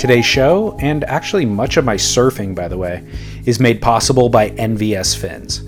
Today's show, and actually much of my surfing, by the way, is made possible by NVS fins.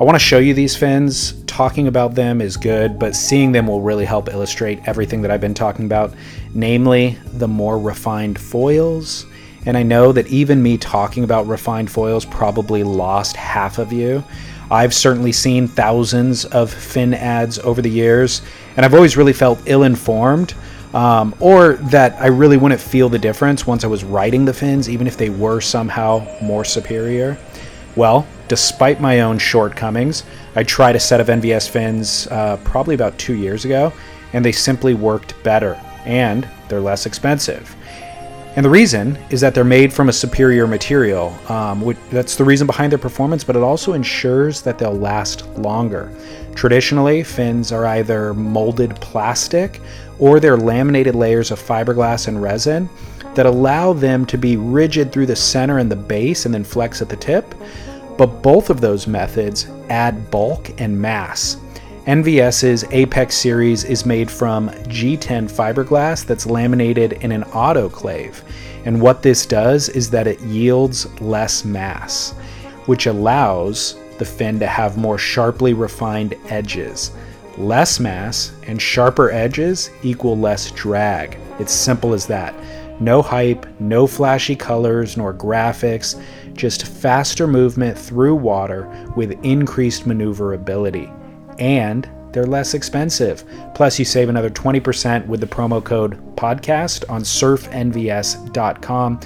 I want to show you these fins. Talking about them is good, but seeing them will really help illustrate everything that I've been talking about, namely the more refined foils. And I know that even me talking about refined foils probably lost half of you. I've certainly seen thousands of fin ads over the years, and I've always really felt ill informed um, or that I really wouldn't feel the difference once I was riding the fins, even if they were somehow more superior. Well, despite my own shortcomings, I tried a set of NVS fins uh, probably about two years ago, and they simply worked better, and they're less expensive. And the reason is that they're made from a superior material. Um, which, that's the reason behind their performance, but it also ensures that they'll last longer. Traditionally, fins are either molded plastic or they're laminated layers of fiberglass and resin that allow them to be rigid through the center and the base and then flex at the tip. But both of those methods add bulk and mass. NVS's Apex series is made from G10 fiberglass that's laminated in an autoclave. And what this does is that it yields less mass, which allows the fin to have more sharply refined edges. Less mass and sharper edges equal less drag. It's simple as that. No hype, no flashy colors nor graphics, just faster movement through water with increased maneuverability and they're less expensive. Plus, you save another 20% with the promo code podcast on surfnvs.com.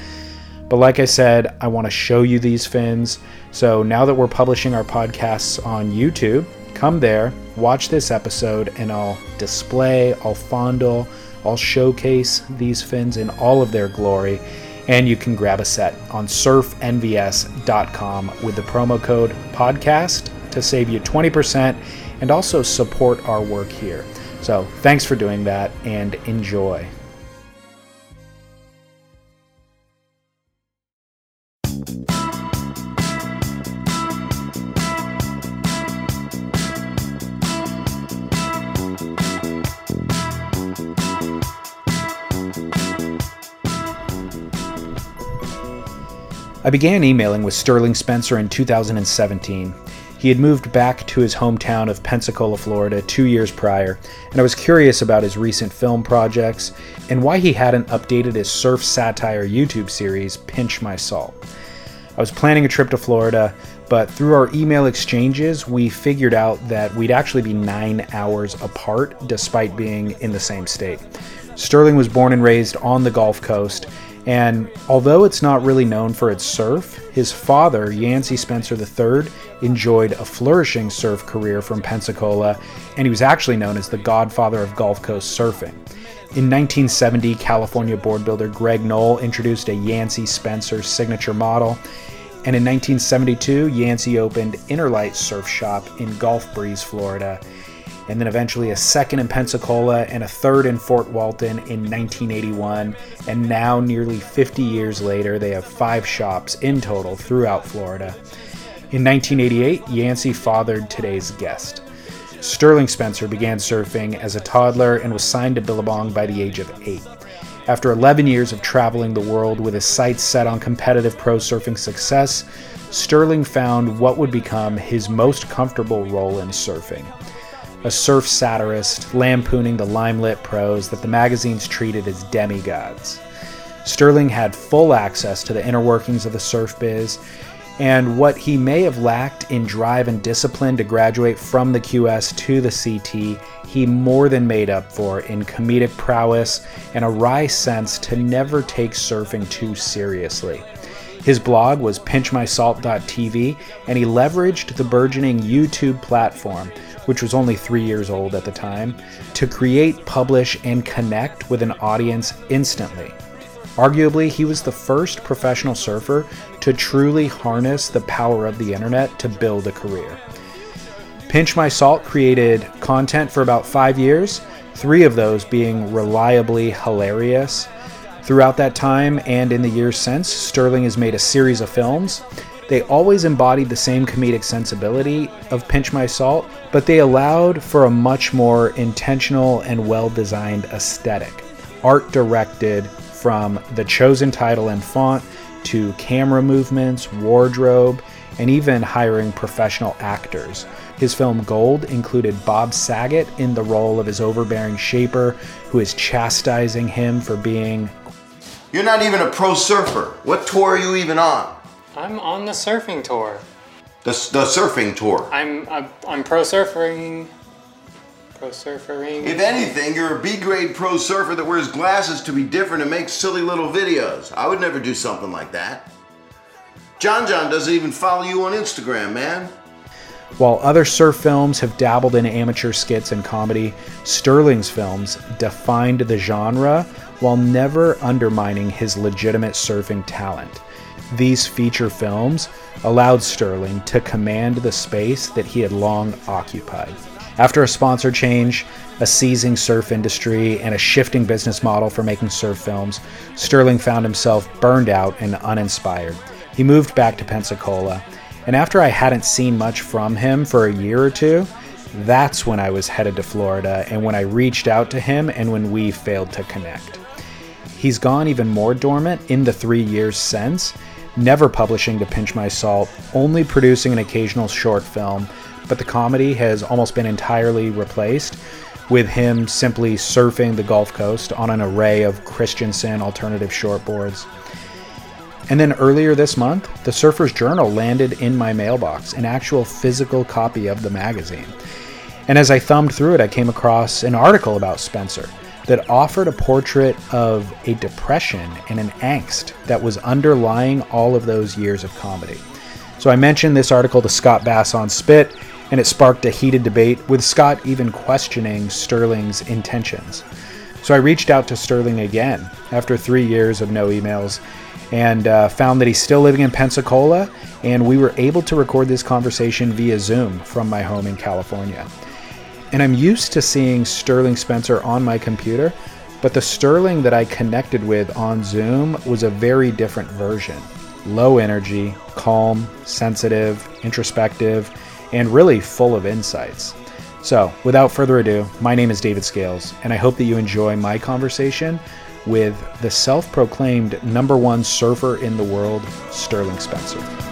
But like I said, I want to show you these fins. So now that we're publishing our podcasts on YouTube, come there, watch this episode, and I'll display, I'll fondle, I'll showcase these fins in all of their glory. And you can grab a set on surfnvs.com with the promo code podcast to save you 20% and also support our work here. So thanks for doing that and enjoy. I began emailing with Sterling Spencer in 2017 he had moved back to his hometown of Pensacola, Florida, two years prior, and I was curious about his recent film projects and why he hadn't updated his surf satire YouTube series, Pinch My Salt. I was planning a trip to Florida, but through our email exchanges, we figured out that we'd actually be nine hours apart despite being in the same state. Sterling was born and raised on the Gulf Coast, and although it's not really known for its surf, his father, Yancey Spencer III, enjoyed a flourishing surf career from Pensacola, and he was actually known as the godfather of Gulf Coast surfing. In 1970, California board builder Greg Noll introduced a Yancey Spencer signature model, and in 1972, Yancey opened Innerlight Surf Shop in Gulf Breeze, Florida, and then eventually a second in Pensacola and a third in Fort Walton in 1981. And now, nearly 50 years later, they have five shops in total throughout Florida. In 1988, Yancey fathered today's guest. Sterling Spencer began surfing as a toddler and was signed to Billabong by the age of eight. After 11 years of traveling the world with his sights set on competitive pro surfing success, Sterling found what would become his most comfortable role in surfing a surf satirist lampooning the limelight pros that the magazines treated as demigods. Sterling had full access to the inner workings of the surf biz, and what he may have lacked in drive and discipline to graduate from the QS to the CT, he more than made up for in comedic prowess and a wry sense to never take surfing too seriously. His blog was pinchmysalt.tv, and he leveraged the burgeoning YouTube platform which was only three years old at the time, to create, publish, and connect with an audience instantly. Arguably, he was the first professional surfer to truly harness the power of the internet to build a career. Pinch My Salt created content for about five years, three of those being reliably hilarious. Throughout that time and in the years since, Sterling has made a series of films, they always embodied the same comedic sensibility of Pinch My Salt, but they allowed for a much more intentional and well designed aesthetic. Art directed, from the chosen title and font to camera movements, wardrobe, and even hiring professional actors. His film Gold included Bob Saget in the role of his overbearing shaper who is chastising him for being. You're not even a pro surfer. What tour are you even on? I'm on the surfing tour. The, the surfing tour. I'm I'm, I'm pro surfing. Pro surfing. If anything, you're a B grade pro surfer that wears glasses to be different and makes silly little videos. I would never do something like that. John John doesn't even follow you on Instagram, man. While other surf films have dabbled in amateur skits and comedy, Sterling's films defined the genre while never undermining his legitimate surfing talent. These feature films allowed Sterling to command the space that he had long occupied. After a sponsor change, a seizing surf industry, and a shifting business model for making surf films, Sterling found himself burned out and uninspired. He moved back to Pensacola, and after I hadn't seen much from him for a year or two, that's when I was headed to Florida and when I reached out to him and when we failed to connect. He's gone even more dormant in the three years since, never publishing to Pinch My Salt, only producing an occasional short film, but the comedy has almost been entirely replaced with him simply surfing the Gulf Coast on an array of Christenson alternative shortboards. And then earlier this month, the Surfer's Journal landed in my mailbox, an actual physical copy of the magazine. And as I thumbed through it, I came across an article about Spencer that offered a portrait of a depression and an angst that was underlying all of those years of comedy. So I mentioned this article to Scott Bass on Spit, and it sparked a heated debate, with Scott even questioning Sterling's intentions. So I reached out to Sterling again after three years of no emails and uh, found that he's still living in Pensacola, and we were able to record this conversation via Zoom from my home in California. And I'm used to seeing Sterling Spencer on my computer, but the Sterling that I connected with on Zoom was a very different version. Low energy, calm, sensitive, introspective, and really full of insights. So, without further ado, my name is David Scales, and I hope that you enjoy my conversation with the self proclaimed number one surfer in the world, Sterling Spencer.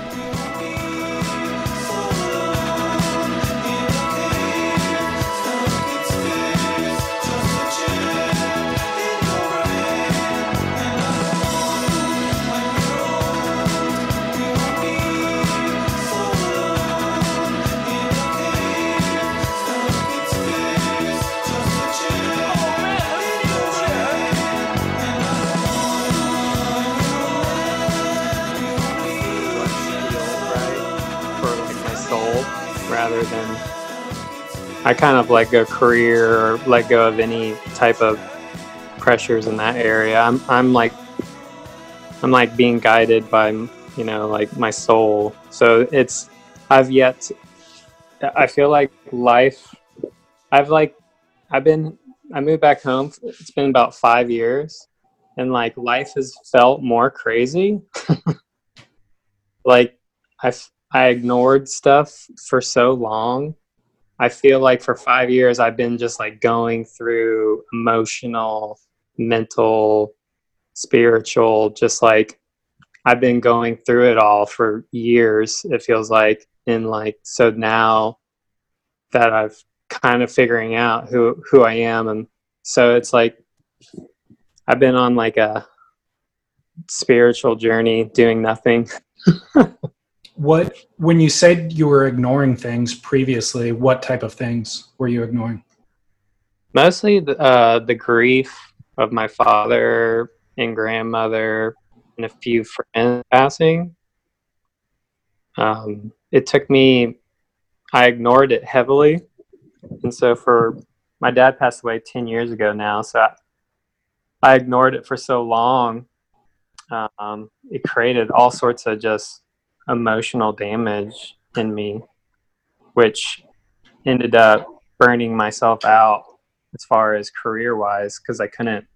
I kind of let go career or let go of any type of pressures in that area. I'm I'm like I'm like being guided by you know like my soul. So it's I've yet I feel like life I've like I've been I moved back home. It's been about 5 years and like life has felt more crazy. like I've I ignored stuff for so long. I feel like for five years I've been just like going through emotional, mental, spiritual, just like I've been going through it all for years, it feels like. And like, so now that I've kind of figuring out who, who I am. And so it's like, I've been on like a spiritual journey doing nothing. what when you said you were ignoring things previously what type of things were you ignoring? Mostly the, uh, the grief of my father and grandmother and a few friends passing. Um, it took me i ignored it heavily. And so for my dad passed away 10 years ago now so i, I ignored it for so long. Um, it created all sorts of just emotional damage in me, which ended up burning myself out as far as career wise because I couldn't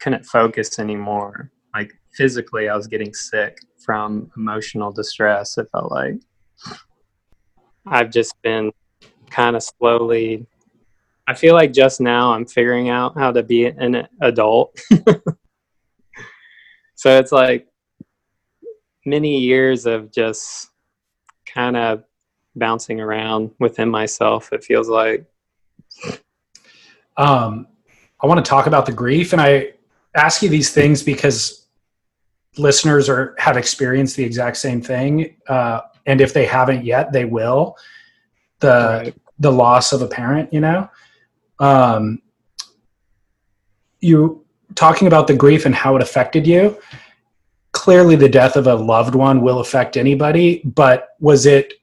couldn't focus anymore. Like physically, I was getting sick from emotional distress. It felt like I've just been kind of slowly. I feel like just now I'm figuring out how to be an adult. So it's like many years of just kind of bouncing around within myself. It feels like. Um, I want to talk about the grief, and I ask you these things because listeners are have experienced the exact same thing, uh, and if they haven't yet, they will. The Right. the loss of a parent, you know. Um, you talking about the grief and how it affected you. Clearly, the death of a loved one will affect anybody, but was it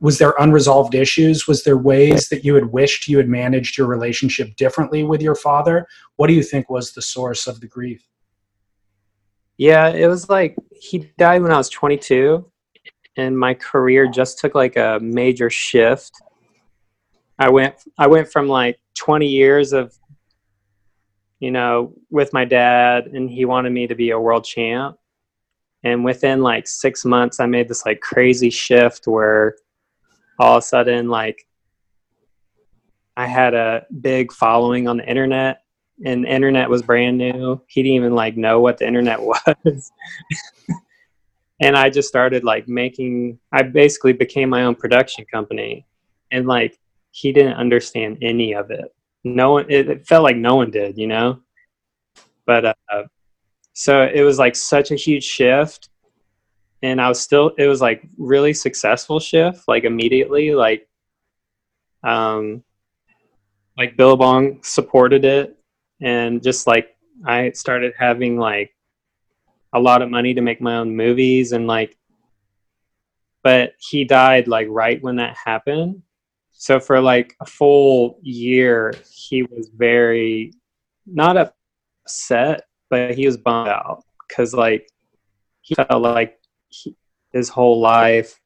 was there unresolved issues was there ways that you had wished you had managed your relationship differently with your father what do you think was the source of the grief Yeah, it was like he died when I was 22, and my career just took like a major shift. I went I went from like 20 years of you know with my dad, and he wanted me to be a world champ. And within like six months, I made this like crazy shift where all of a sudden like I had a big following on the internet and the internet was brand new. He didn't even like know what the internet was. and I just started like making I basically became my own production company. And like he didn't understand any of it. No one it, it felt like no one did, you know? But uh so it was like such a huge shift and I was still it was like really successful shift like immediately like um like Billabong supported it and just like I started having like a lot of money to make my own movies and like but he died like right when that happened. So for like a full year he was very not upset but he was bummed out because like he felt like he, his whole life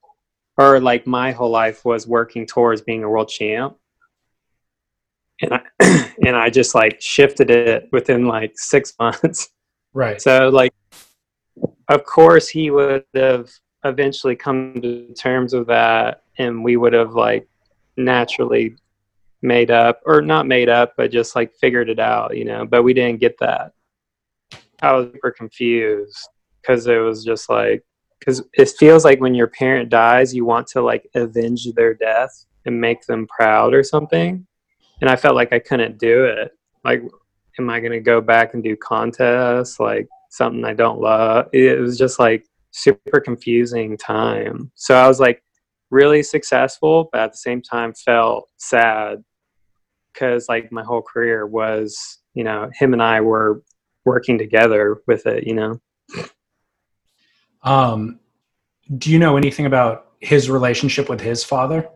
or like my whole life was working towards being a world champ and I and I just like shifted it within like six months. right So like, of course he would have eventually come to terms with that, and we would have like naturally made up or not made up, but just like figured it out, you know. But we didn't get that. I was super confused because it was just like because it feels like when your parent dies, you want to like avenge their death and make them proud or something and I felt like I couldn't do it. Like, am I going to go back and do contests? Like something I don't love. It was just like super confusing time. So I was like really successful, but at the same time felt sad because like my whole career was, you know, him and I were working together with it. You know. um, do you know anything about his relationship with his father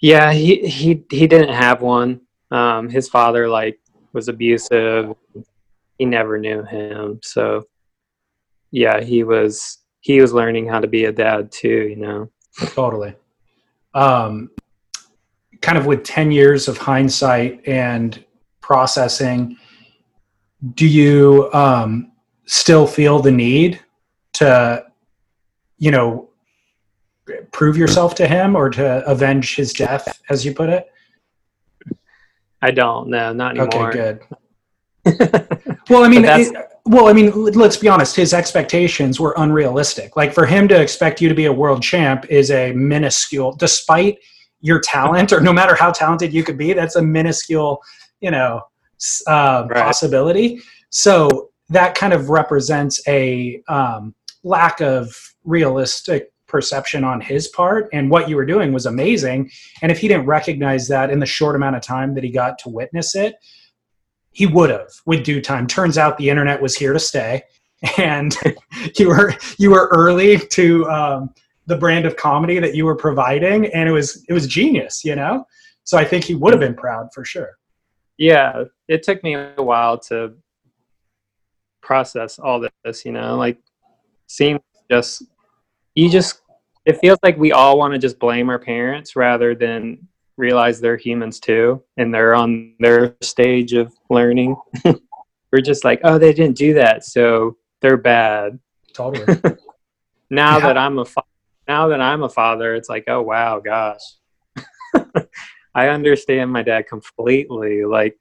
Yeah, he he he didn't have one. Um, his father like was abusive. He never knew him, so yeah, he was he was learning how to be a dad too. You know. totally um, kind of with 10 years of hindsight and processing do you um, still feel the need to you know prove yourself to him or to avenge his death as you put it? I don't know, not anymore. okay good. Well i mean it- well i mean let's be honest his expectations were unrealistic. Like for him to expect you to be a world champ is a minuscule despite your talent or no matter how talented you could be that's a minuscule you know uh, Right. possibility. So that kind of represents a um, lack of realistic perception on his part. And what you were doing was amazing. And if he didn't recognize that in the short amount of time that he got to witness it he would have with due time. Turns out the internet was here to stay. And you were you were early to um, the brand of comedy that you were providing. And it was it was genius you know? So i think he would have been proud for sure yeah, it took me a while to process all this. You know, like seems just you just it feels like we all want to just blame our parents rather than realize they're humans too and they're on their stage of learning. We're just like, oh, they didn't do that, so they're bad. totally Now Yeah. that I'm a fa- now that I'm a father, it's like, oh wow, gosh, I understand my dad completely. Like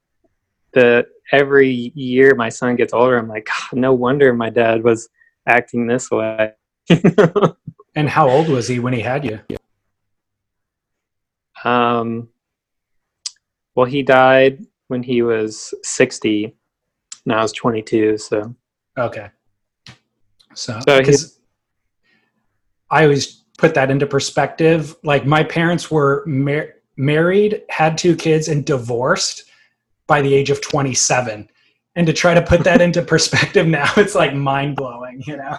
the every year my son gets older, I'm like, no wonder my dad was acting this way. And how old was he when he had you? um, well, he died when he was 60. Now I was 22. So, Okay. So, I always put that into perspective. Like my parents were mar- married, had two kids, and divorced by the age of 27. And to try to put that into perspective now, it's like mind blowing, you know?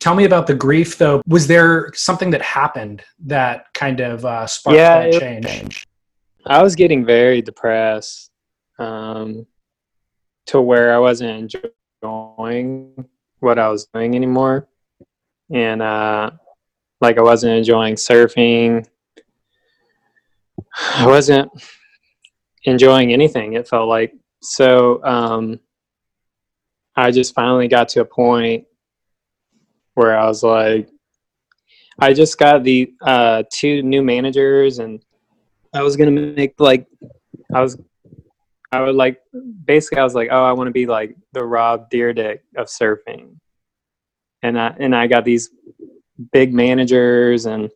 Tell me about the grief though. Was there something that happened that kind of uh, sparked Yeah, that it- change? I was getting very depressed um, to where I wasn't enjoying what I was doing anymore. And uh, like I wasn't enjoying surfing. I wasn't enjoying anything, it felt like. So um, I just finally got to a point where I was like, I just got the uh, two new managers and I was gonna make like I was I would like basically I was like, oh, I want to be like the Rob Dyrdek of surfing, and I and I got these big managers, and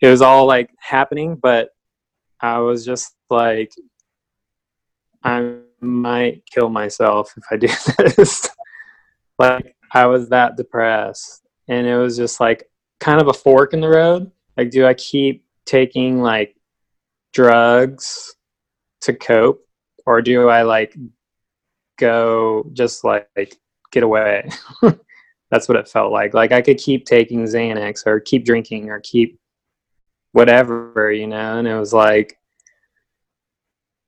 it was all like happening, but I was just like, I might kill myself if I do this. like I was that depressed, and it was just like kind of a fork in the road. Like, do I keep taking like drugs to cope or do i like go just like get away that's what it felt like like i could keep taking xanax or keep drinking or keep whatever you know and it was like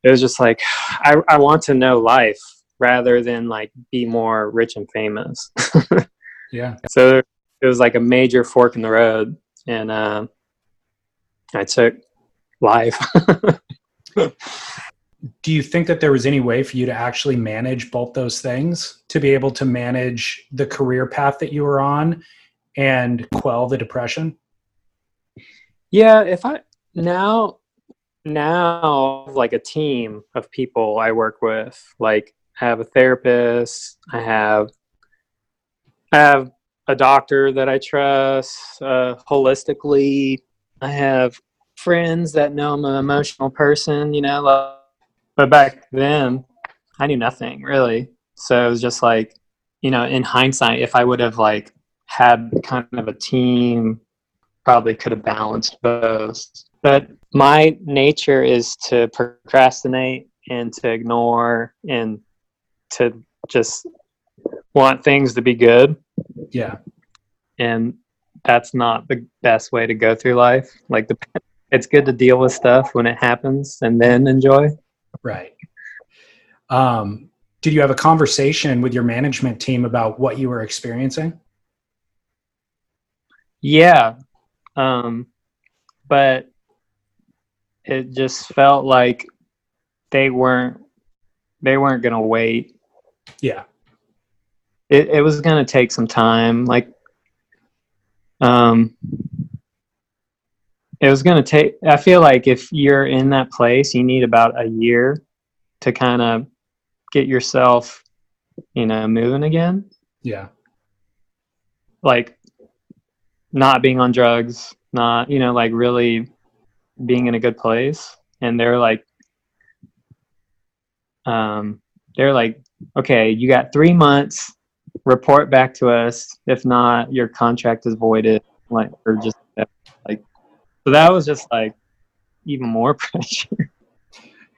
it was just like i, I want to know life rather than like be more rich and famous. Yeah. so it was like a major fork in the road and uh, i took life. Do you think that there was any way for you to actually manage both those things? To be able to manage the career path that you were on and quell the depression Yeah, if I now now like a team of people I work with, like I have a therapist, I have I have a doctor that I trust uh, holistically. I have friends that know I'm an emotional person, you know. Like, but back then, I knew nothing really. So it was just like, you know, in hindsight, if I would have like had kind of a team probably could have balanced both. But my nature is to procrastinate and to ignore and to just want things to be good. yeah And that's not the best way to go through life. Like the it's good to deal with stuff when it happens and then enjoy. right um, did you have a conversation with your management team about what you were experiencing Yeah. Um, but it just felt like they weren't they weren't gonna wait. Yeah. It, it was going to take some time like um it was going to take i feel like if you're in that place you need about a year to kind of get yourself you know moving again. Yeah. Like not being on drugs not you know like really being in a good place. And they're like um they're like okay you got three months report back to us. If not your contract is voided. Like or just like so that was just like even more pressure.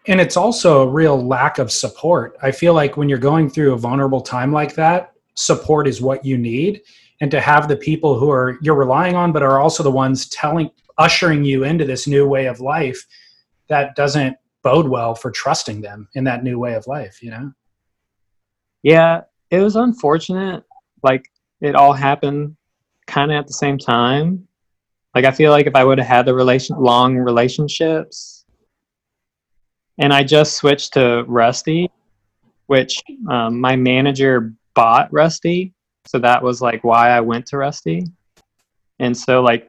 And it's also a real lack of support. I feel like when you're going through a vulnerable time like that support is what you need and to have the people who are you're relying on but are also the ones telling ushering you into this new way of life that doesn't bode well for trusting them in that new way of life you know? Yeah it was unfortunate. Like it all happened kind of at the same time. Like i feel like if i would have had the relation long relationships and i just switched to rusty which um, my manager bought rusty so that was like why i went to rusty and so like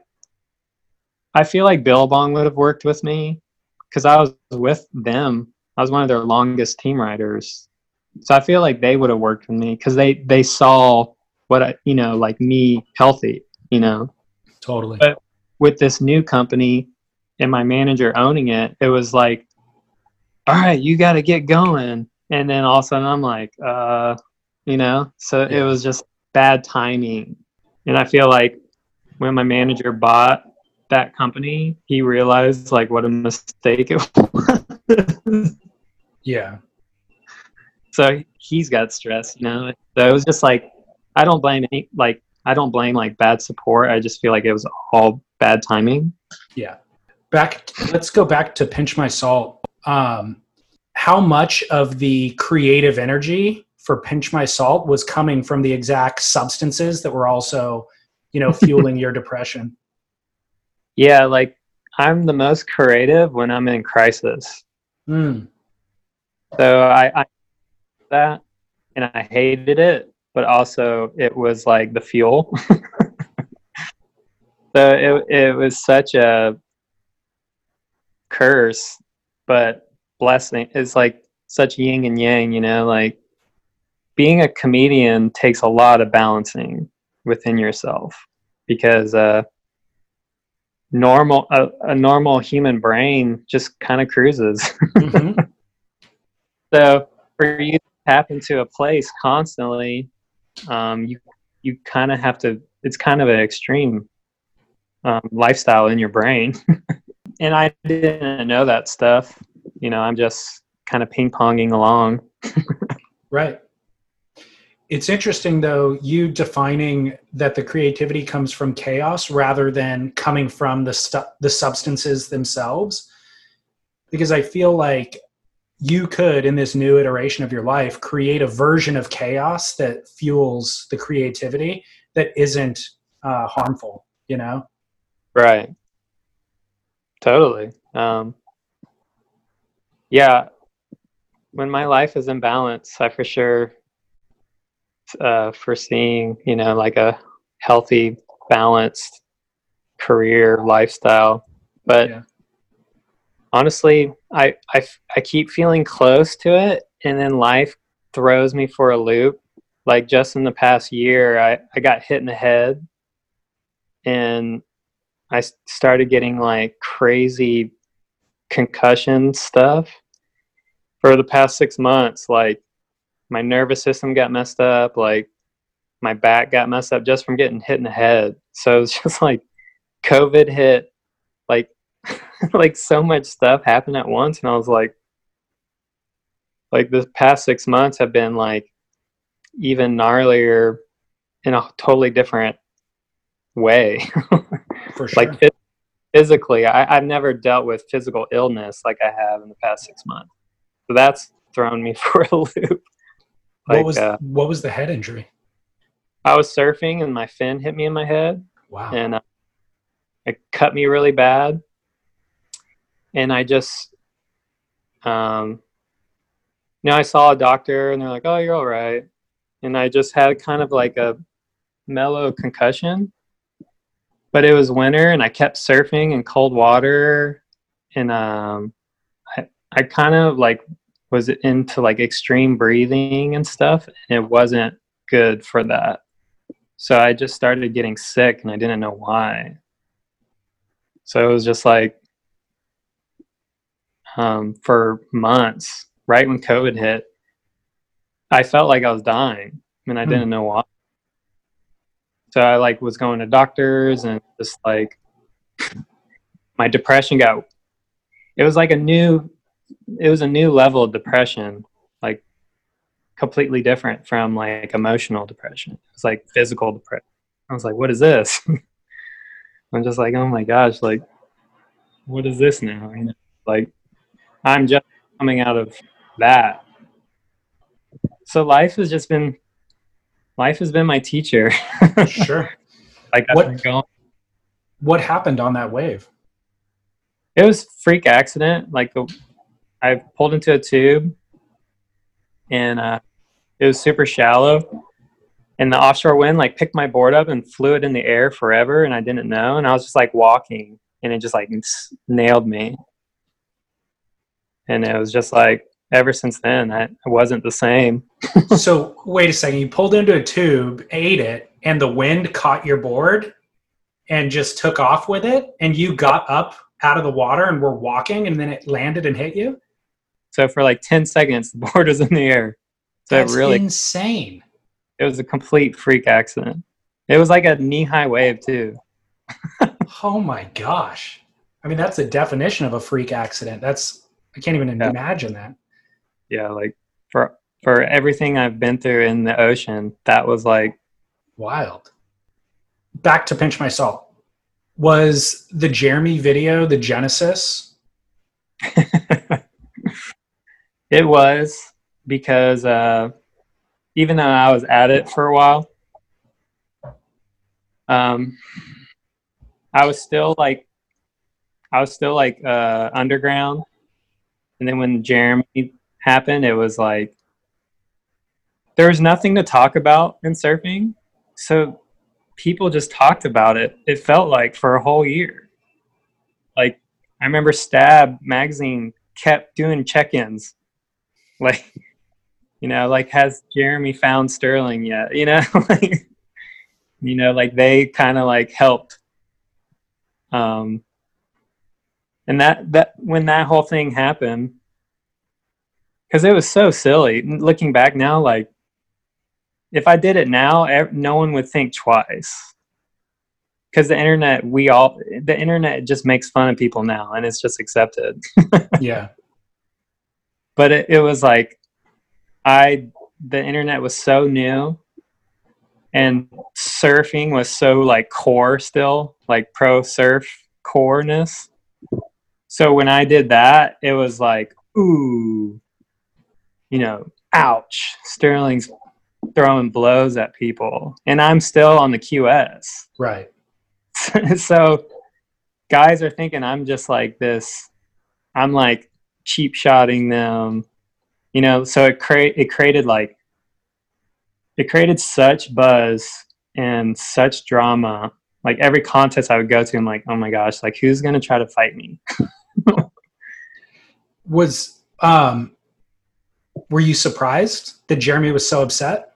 i feel like billabong would have worked with me because i was with them I was one of their longest team riders. So I feel like they would have worked with me because they they saw what I you know like me healthy you know Totally. But- with this new company and my manager owning it, it was like, all right, you got to get going. And then all of a sudden I'm like, uh, you know, so it was just bad timing. And I feel like when my manager bought that company, he realized like what a mistake it was. Yeah. so he's got stress, you know. So it was just like, I don't blame any, like, I don't blame like bad support. I just feel like it was all bad timing. Yeah. Back let's go back to pinch my salt. Um how much of the creative energy for pinch my salt was coming from the exact substances that were also, you know, fueling your depression? Yeah, like I'm the most creative when I'm in crisis. Mm, So I, I that and I hated it, but also it was like the fuel. so it it was such a curse, but blessing. It's like such yin and yang, you know, like being a comedian takes a lot of balancing within yourself because uh normal a, a normal human brain just kind of cruises mhm. so for you to tap into a place constantly um, you you kind of have to it's kind of an extreme um, lifestyle in your brain and i didn't know that stuff you know i'm just kind of ping-ponging along Right. It's interesting though, you defining that the creativity comes from chaos rather than coming from the stu- the substances themselves. Because I feel like you could in this new iteration of your life create a version of chaos that fuels the creativity that isn't uh, harmful, you know? right totally um, yeah when my life is in balance i for sure uh, foreseeing you know like a healthy balanced career lifestyle. But Yeah. honestly I keep feeling close to it and then life throws me for a loop. Like just in the past year i, I got hit in the head and I started getting like crazy concussion stuff. For the past six months like my nervous system got messed up like my back got messed up just from getting hit in the head. So it was just like covid hit like like so much stuff happened at once. And i was like like the past six months have been like even gnarlier in a totally different way. For sure. like phys- physically I, i've never dealt with physical illness like i have in the past six months. So that's thrown me for a loop what was uh, what was the head injury? i was surfing and my fin hit me in my head. Wow. and uh, it cut me really bad. And i just um you know i saw a doctor and they're like oh you're all right. And i just had kind of like a mellow concussion. But it was winter and i kept surfing in cold water. And um i, I kind of like was into like extreme breathing and stuff and it wasn't good for that so I just started getting sick and I didn't know why. So it was just like um, for months, right when COVID hit, I felt like I was dying and I Hmm. didn't know why. So I like was going to doctors and just like my depression got it was like a new it was a new level of depression like completely different from like emotional depression it's like physical depression i was like what is this i'm just like oh my gosh like what is this now you know like i'm just coming out of that so life has just been life has been my teacher sure. like What- What happened on that wave? It was freak accident. Like I pulled into a tube, and uh, it was super shallow, and the offshore wind like picked my board up and flew it in the air forever, and I didn't know, and I was just like walking, and it just like nailed me, and it was just like ever since then, I, wasn't the same. so wait a second. You pulled into a tube, ate it, and the wind caught your board and just took off with it. And you got up out of the water and were walking, and then it landed and hit you. So for like ten seconds, the board was in the air. So That's it really, insane. it was a complete freak accident. It was like a knee high wave too. Oh my gosh. I mean, that's the definition of a freak accident. That's I can't even Yeah. imagine that. Yeah, like for for everything I've been through in the ocean, that was like Wild. Back to pinch my salt. Was the Jeremy video the genesis? it was because uh, even though I was at it for a while, um, I was still like, I was still like uh, underground. And then when Jeremy happened, it was like there was nothing to talk about in surfing, so people just talked about it. It felt like for a whole year. Like I remember Stab magazine kept doing check-ins like you know like has jeremy found sterling yet? You know like you know like they kind of like helped um and that that when that whole thing happened because it was so silly looking back now like if i did it now no one would think twice. Because the internet we all the internet just makes fun of people now and it's just accepted. Yeah. But it, it was like i the internet was so new and surfing was so like core still like pro surf coreness so when i did that it was like ooh you know ouch sterling's throwing blows at people and i'm still on the qs Right. so guys are thinking I'm just like this. I'm like cheap shotting them, you know. So it create it created like it created such buzz and such drama. Like every contest I would go to, I'm like, oh my gosh, like who's gonna try to fight me? Was um were you surprised that Jeremy was so upset?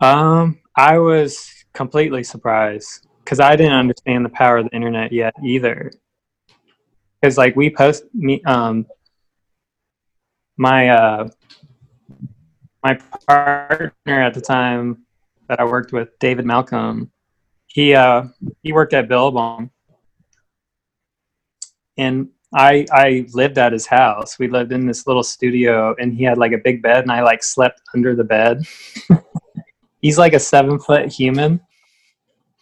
Um, I was completely surprised because I didn't understand the power of the internet yet either. Because like we post me, um, my uh, my partner at the time that I worked with, David Malcolm, he uh, he worked at Billabong, and I I lived at his house. We lived in this little studio, and he had like a big bed, and I like slept under the bed he's like a seven foot human.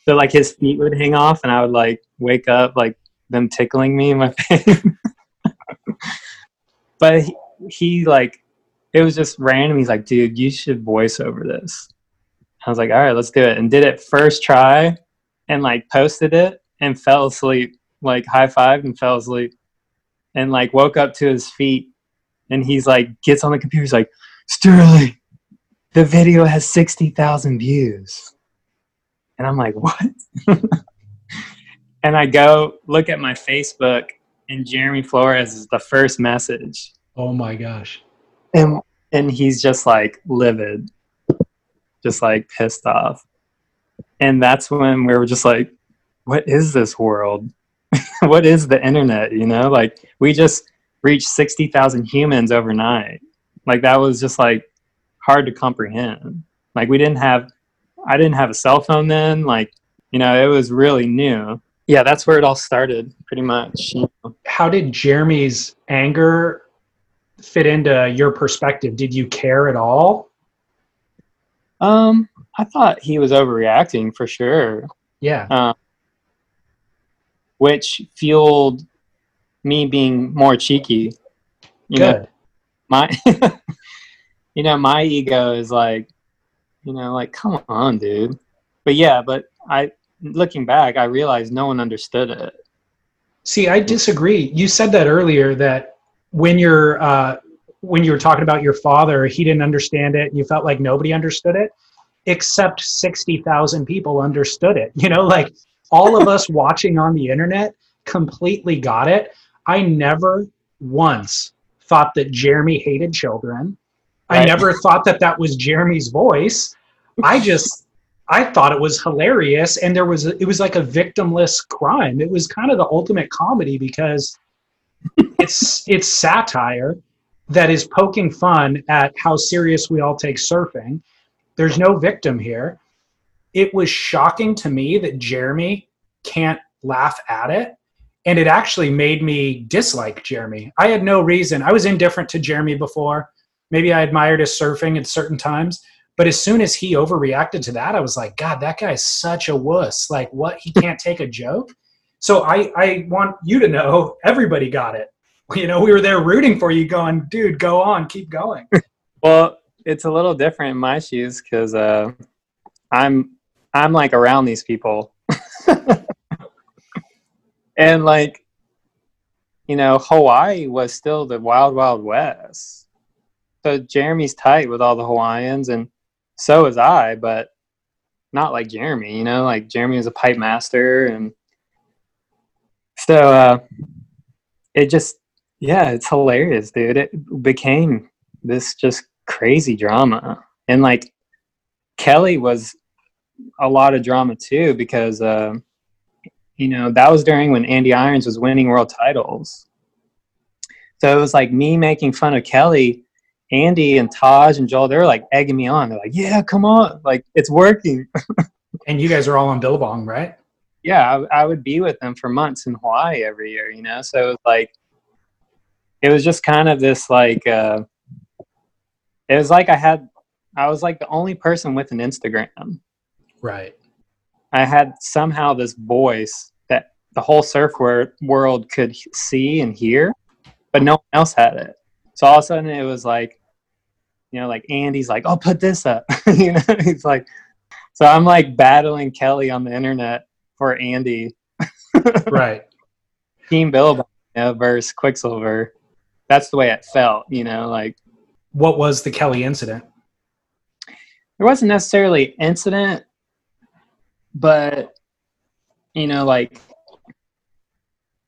So like his feet would hang off and I would like wake up like them tickling me in my face. but he, he like it was just random. He's like, dude, you should voice over this. I was like, all right, let's do it. And did it first try and like posted it and fell asleep, like high five and fell asleep. And like woke up to his feet and he's like gets on the computer, he's like, Sterling, the video has 60,000 views. And I'm like, what? and I go look at my Facebook, and Jeremy Flores is the first message. Oh my gosh. And, and he's just like livid, just like pissed off. And that's when we were just like, what is this world? what is the internet? You know, like we just reached 60,000 humans overnight. Like that was just like hard to comprehend. Like we didn't have, I didn't have a cell phone then. Like, you know, it was really new. Yeah, that's where it all started, pretty much. How did Jeremy's anger fit into your perspective? Did you care at all? Um, I thought he was overreacting for sure, Yeah. um, which fueled me being more cheeky. You know, Good. my, you know, my ego is like, you know, like come on, dude. But yeah, but I, looking back, I realized no one understood it. See, I disagree. You said that earlier that when you're uh, when you were talking about your father, he didn't understand it. You felt like nobody understood it, except sixty thousand people understood it. You know, like all of us watching on the internet completely got it. I never once thought that Jeremy hated children. I never thought that that was Jeremy's voice. I just I thought it was hilarious and there was a, it was like a victimless crime. It was kind of the ultimate comedy because it's it's satire that is poking fun at how serious we all take surfing. There's no victim here. It was shocking to me that Jeremy can't laugh at it and it actually made me dislike Jeremy. I had no reason. I was indifferent to Jeremy before. Maybe I admired his surfing at certain times, but as soon as he overreacted to that, I was like, God, that guy's such a wuss. Like, what? He can't take a joke. So I, I want you to know everybody got it. You know, we were there rooting for you, going, dude, go on, keep going. Well, it's a little different in my shoes because uh, I'm I'm like around these people, and like you know, Hawaii was still the wild wild west. So Jeremy's tight with all the Hawaiians, and so is I, but not like Jeremy. You know, like Jeremy was a pipe master, and so uh, it just yeah, it's hilarious, dude. It became this just crazy drama and like kelly was a lot of drama too because uh, you know that was during when andy irons was winning world titles so it was like me making fun of kelly andy and taj and joel they were like egging me on. They're like yeah come on. Like it's working. And you guys are all on Billabong, right? yeah I, I would be with them for months in hawaii every year you know? So it was like it was just kind of this like uh it was like i had i was like the only person with an instagram. Right. i had somehow this voice that the whole surf world could see and hear but no one else had it so all of a sudden it was like you know like andy's like oh put this up you know he's like so i'm like battling kelly on the internet for andy Right. Team Billabong you know, versus Quiksilver. That's the way it felt, you know. Like What was the Kelly incident? there wasn't necessarily incident, but you know, like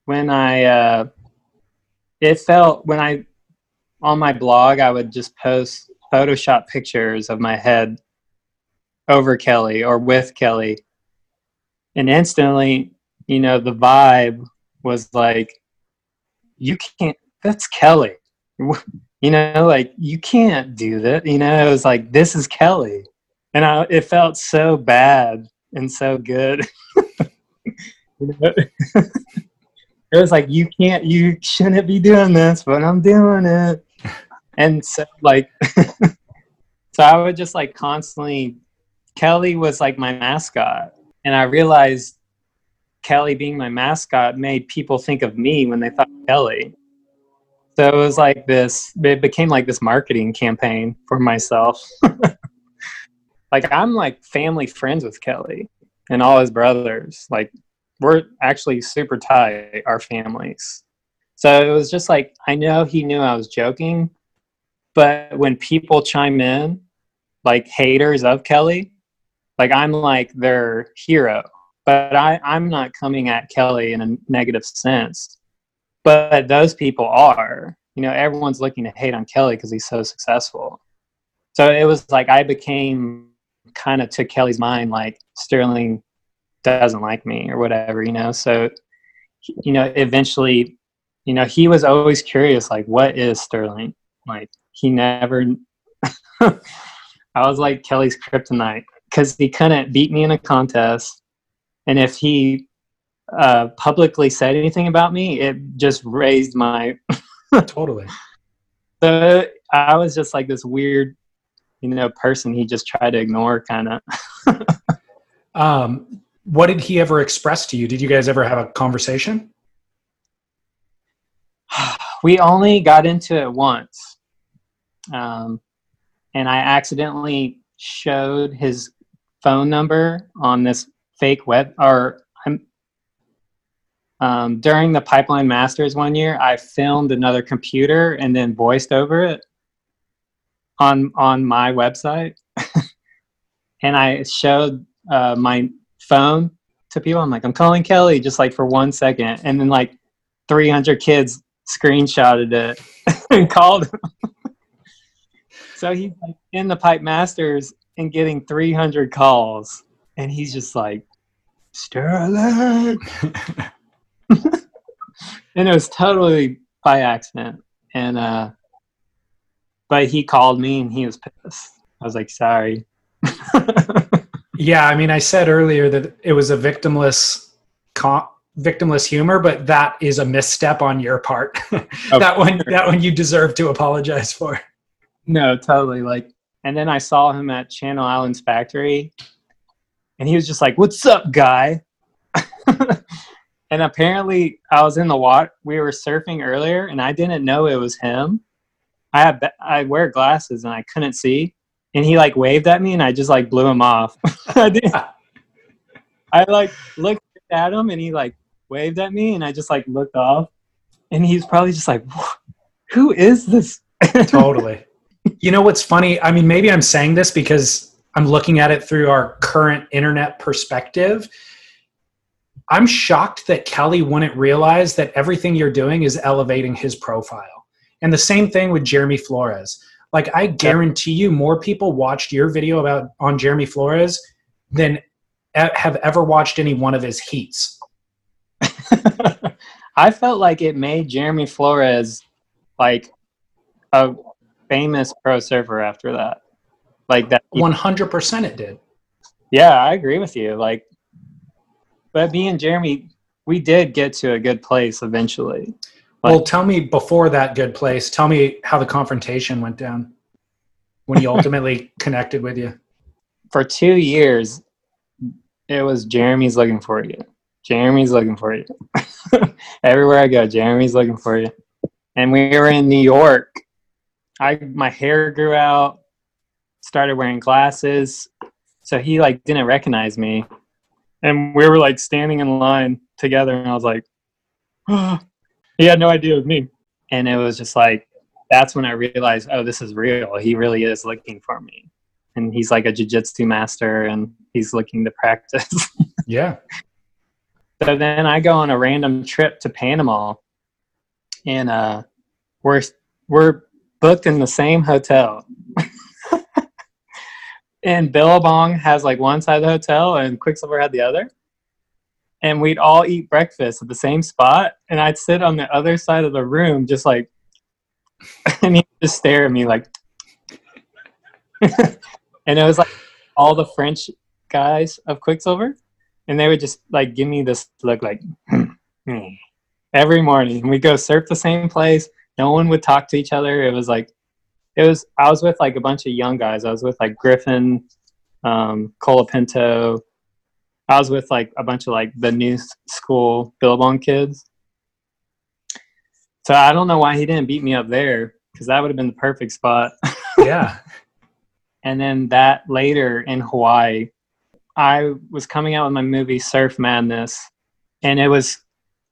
when I, uh, it felt when I on my blog, I would just post Photoshop pictures of my head over Kelly or with Kelly, and instantly, you know, the vibe was like, you can't. That's Kelly. You know, like you can't do that. You know, it was like this is Kelly, and I, it felt so bad and so good. It was like you can't, you shouldn't be doing this, but I'm doing it, and so like, so I would just like constantly. Kelly was like my mascot, and I realized Kelly being my mascot made people think of me when they thought of Kelly. So it was like this, it became like this marketing campaign for myself. like I'm like family friends with Kelly and all his brothers. Like we're actually super tight, our families. So it was just like, I know he knew I was joking, but when people chime in, like haters of Kelly, like I'm like their hero but I, I'm not coming at Kelly in a negative sense. But those people are. You know, everyone's looking to hate on Kelly because he's so successful. So it was like I became kind of to Kelly's mind like Sterling doesn't like me or whatever, you know. So you know, eventually, you know, he was always curious, like, what is Sterling? Like he never I was like Kelly's kryptonite because he couldn't beat me in a contest and if he uh, publicly said anything about me, it just raised my. Totally. So I was just like this weird, you know, person he just tried to ignore, kind of. Um, what did he ever express to you? Did you guys ever have a conversation? we only got into it once, um, and I accidentally showed his phone number on this fake web or I'm um, during the Pipeline Masters one year, I filmed another computer and then voiced over it on on my website, and I showed uh, my phone to people. I'm like, I'm calling Kelly, just like for one second, and then like 300 kids screenshotted it and called him. So he's like in the Pipe Masters and getting 300 calls, and he's just like, Sterling. and it was totally by accident. And uh, but he called me and he was pissed. I was like, sorry. Yeah, I mean, I said earlier that it was a victimless, com- victimless humor, but that is a misstep on your part. that one, that one, you deserve to apologize for. No, totally. Like, and then I saw him at Channel Islands Factory, and he was just like, "What's up, guy?" and apparently, I was in the water. We were surfing earlier, and I didn't know it was him. I have I wear glasses, and I couldn't see. And he like waved at me, and I just like blew him off. I did. I like looked at him, and he like waved at me, and I just like looked off. And he's probably just like, "Who is this?" totally. You know what's funny? I mean, maybe I'm saying this because I'm looking at it through our current internet perspective. I'm shocked that Kelly wouldn't realize that everything you're doing is elevating his profile. And the same thing with Jeremy Flores. Like I guarantee you more people watched your video about on Jeremy Flores than have ever watched any one of his heats. I felt like it made Jeremy Flores like a famous pro surfer after that. Like that. 100% it did. Yeah, I agree with you. Like, but me and Jeremy, we did get to a good place eventually. Like- well, tell me before that good place, tell me how the confrontation went down when he ultimately connected with you. For two years, it was Jeremy's looking for you. Jeremy's looking for you. Everywhere I go, Jeremy's looking for you. And we were in New York. I my hair grew out, started wearing glasses, so he like didn't recognize me. And we were like standing in line together, and I was like, he had no idea it was me. And it was just like that's when I realized, oh, this is real. He really is looking for me, and he's like a jujitsu master, and he's looking to practice. Yeah. So then I go on a random trip to Panama, and uh, we're we're booked in the same hotel. and Billabong has like one side of the hotel, and Quiksilver had the other. And we'd all eat breakfast at the same spot, and I'd sit on the other side of the room, just like, and he'd just stare at me like, and it was like all the French guys of Quiksilver and they would just like give me this look like "Hmm, every morning we go surf the same place no one would talk to each other. It was like it was i was with like a bunch of young guys. I was with like griffin um colapinto i was with like a bunch of like the new school billabong kids. So i don't know why he didn't beat me up there because that would have been the perfect spot. Yeah. and then that later in Hawaii, I was coming out with my movie Surf Madness, and it was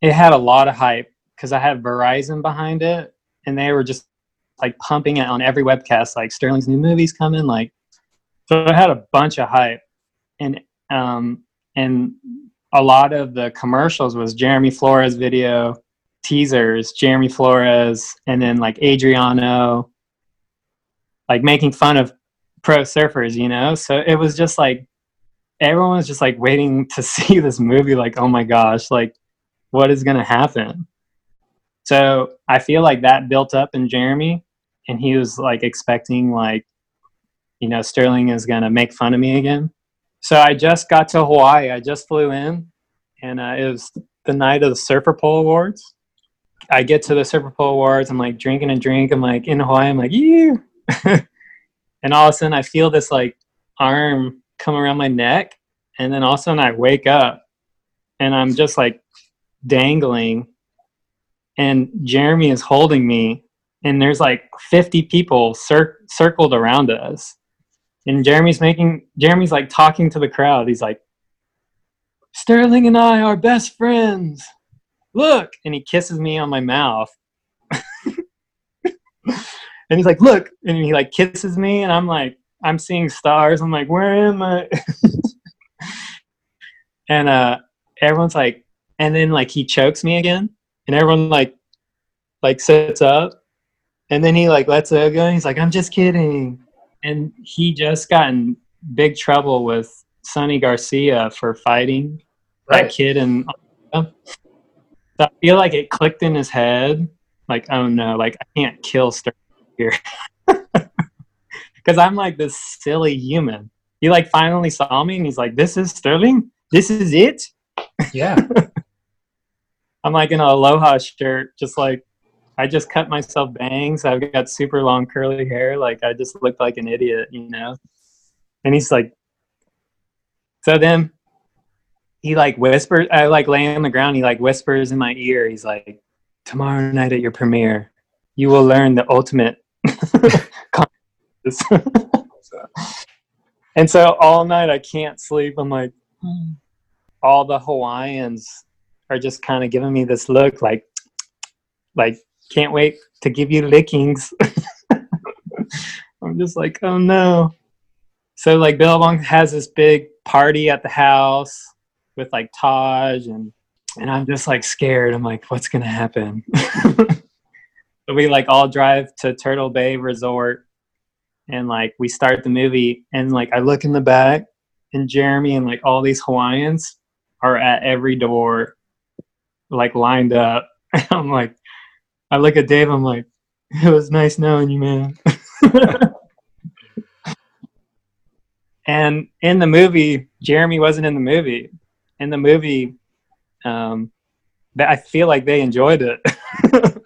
it had a lot of hype because I had Verizon behind it, and they were just like pumping it on every webcast, like Sterling's new movie's coming, like so it had a bunch of hype, and um and a lot of the commercials was Jeremy Flores video teasers, Jeremy Flores, and then like Adriano, like making fun of pro surfers, you know? So it was just like everyone was just like waiting to see this movie, like, oh my gosh, like what is gonna happen? So I feel like that built up in Jeremy and he was like expecting like, you know, Sterling is gonna make fun of me again. So I just got to Hawaii. I just flew in and uh, it was the night of the Surfer Poll Awards. I get to the Surfer Poll Awards, I'm like drinking a drink, I'm like in Hawaii, I'm like, yeah. and all of a sudden I feel this like arm come around my neck, and then all of a sudden I wake up, and I'm just like dangling, and Jeremy is holding me, and there's like 50 people cir- circled around us, and Jeremy's making Jeremy's like talking to the crowd. He's like, Sterling and I are best friends. Look, and he kisses me on my mouth. and he's like, "Look," and he like kisses me, and I'm like, I'm seeing stars. I'm like, where am I? and uh, everyone's like, and then like he chokes me again, and everyone like like sits up, and then he like lets it go. He's like, "I'm just kidding," and he just got in big trouble with Sunny Garcia for fighting Right. that kid and so I feel like it clicked in his head, like, oh no, like I can't kill Sterling here. Because I'm like this silly human. He like finally saw me and he's like, This is Sterling? This is it? Yeah. I'm like in an aloha shirt, just like I just cut myself bangs. I've got super long curly hair. Like I just looked like an idiot, you know? And he's like, so then he like whispers, I like lay on the ground. He like whispers in my ear. He's like, tomorrow night at your premiere, you will learn the ultimate. and so all night I can't sleep. I'm like, all the Hawaiians are just kind of giving me this look like, like, can't wait to give you lickings. I'm just like, oh no. So like Billabong has this big party at the house with like Taj and and I'm just like scared. I'm like, what's gonna happen? so we like all drive to Turtle Bay Resort and like we start the movie and like I look in the back and Jeremy and like all these Hawaiians are at every door like lined up. I'm like I look at Dave, I'm like, it was nice knowing you, man. and in the movie, Jeremy wasn't in the movie. In the movie, um, that I feel like they enjoyed it,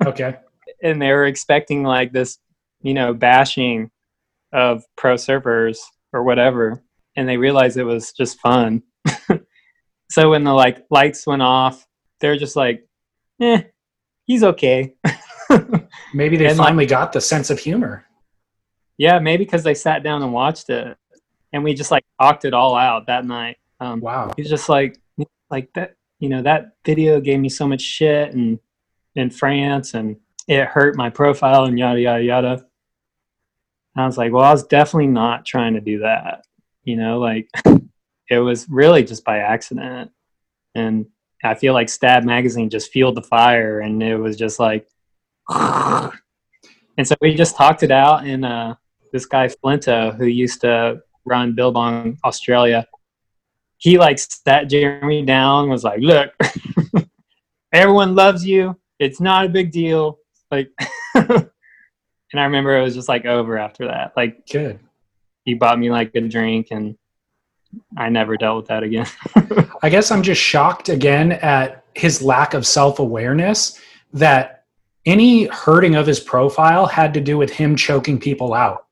Okay. and they were expecting like this, you know, bashing of pro surfers or whatever, and they realized it was just fun. so when the like lights went off, they're just like, "Eh, he's okay." Maybe they And, like- finally got the sense of humor. Yeah, maybe because they sat down and watched it, and we just like talked it all out that night. Um, Wow. He's just like, like that. You know, that video gave me so much shit, and in France, and it hurt my profile, and yada yada yada. And I was like, well, I was definitely not trying to do that. You know, like it was really just by accident, and I feel like Stab Magazine just fueled the fire, and it was just like. And so we just talked it out, and uh, this guy Flinto, who used to run Billabong Australia, he like sat Jeremy down, was like, "Look, everyone loves you. It's not a big deal." Like, and I remember it was just like over after that. Like Good. he bought me like a drink, and I never dealt with that again. I guess I'm just shocked again at his lack of self awareness that any hurting of his profile had to do with him choking people out.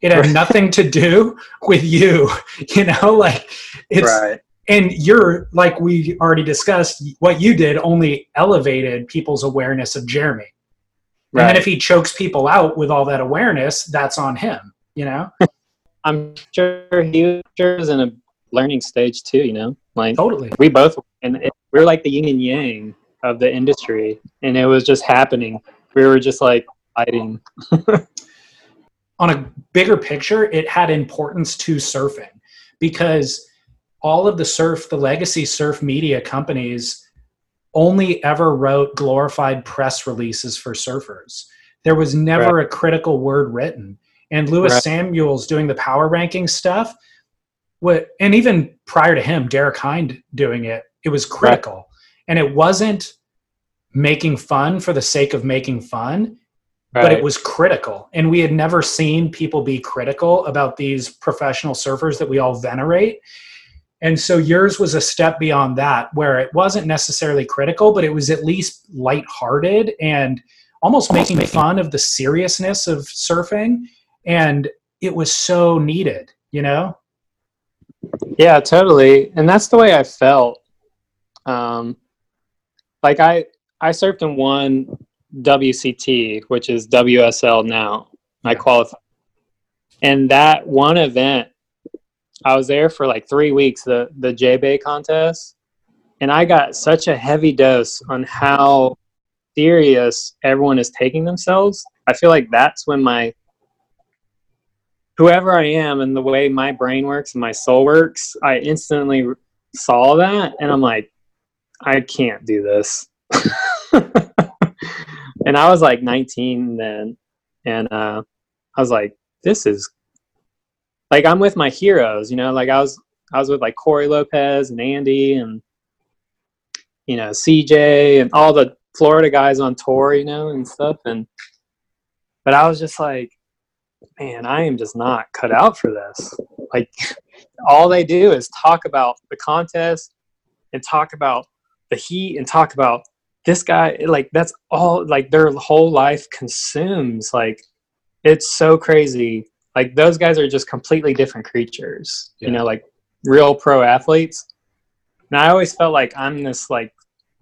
It had Right. nothing to do with you, you know, like it's and you're like we already discussed what you did only elevated people's awareness of Jeremy. And then if he chokes people out with all that awareness, that's on him, you know? I'm sure he was in a learning stage too. You know, like Totally. we both and it, we're like the yin and yang of the industry and it was just happening we were just like fighting on a bigger picture, it had importance to surfing because all of the surf, the legacy surf media companies only ever wrote glorified press releases for surfers. There was never a critical word written. And Lewis Right. Samuels doing the power ranking stuff, what, and even prior to him, Derek Hynd doing it, it was critical. And it wasn't making fun for the sake of making fun but it was critical. And we had never seen people be critical about these professional surfers that we all venerate. And so yours was a step beyond that, where it wasn't necessarily critical, but it was at least lighthearted and almost making fun of the seriousness of surfing. And it was so needed, you know? yeah totally. And that's the way i felt. Um like i i surfed in one wct which is wsl now i qualified. And that one event i was there for like three weeks the the j bay contest. And i got such a heavy dose on how serious everyone is taking themselves. I feel like that's when my whoever I am and the way my brain works and my soul works, I instantly saw that and I'm like, I can't do this. and I was like 19 then, and uh, I was like, this is like I'm with my heroes, you know. Like I was I was with like Cory Lopez and Andy and you know CJ and all the Florida guys on tour, you know, and stuff. And but I was just like, man, I am just not cut out for this. Like all they do is talk about the contest and talk about the heat and talk about this guy like that's all like their whole life consumes like it's so crazy like those guys are just completely different creatures Yeah. you know like real pro athletes and i always felt like i'm this like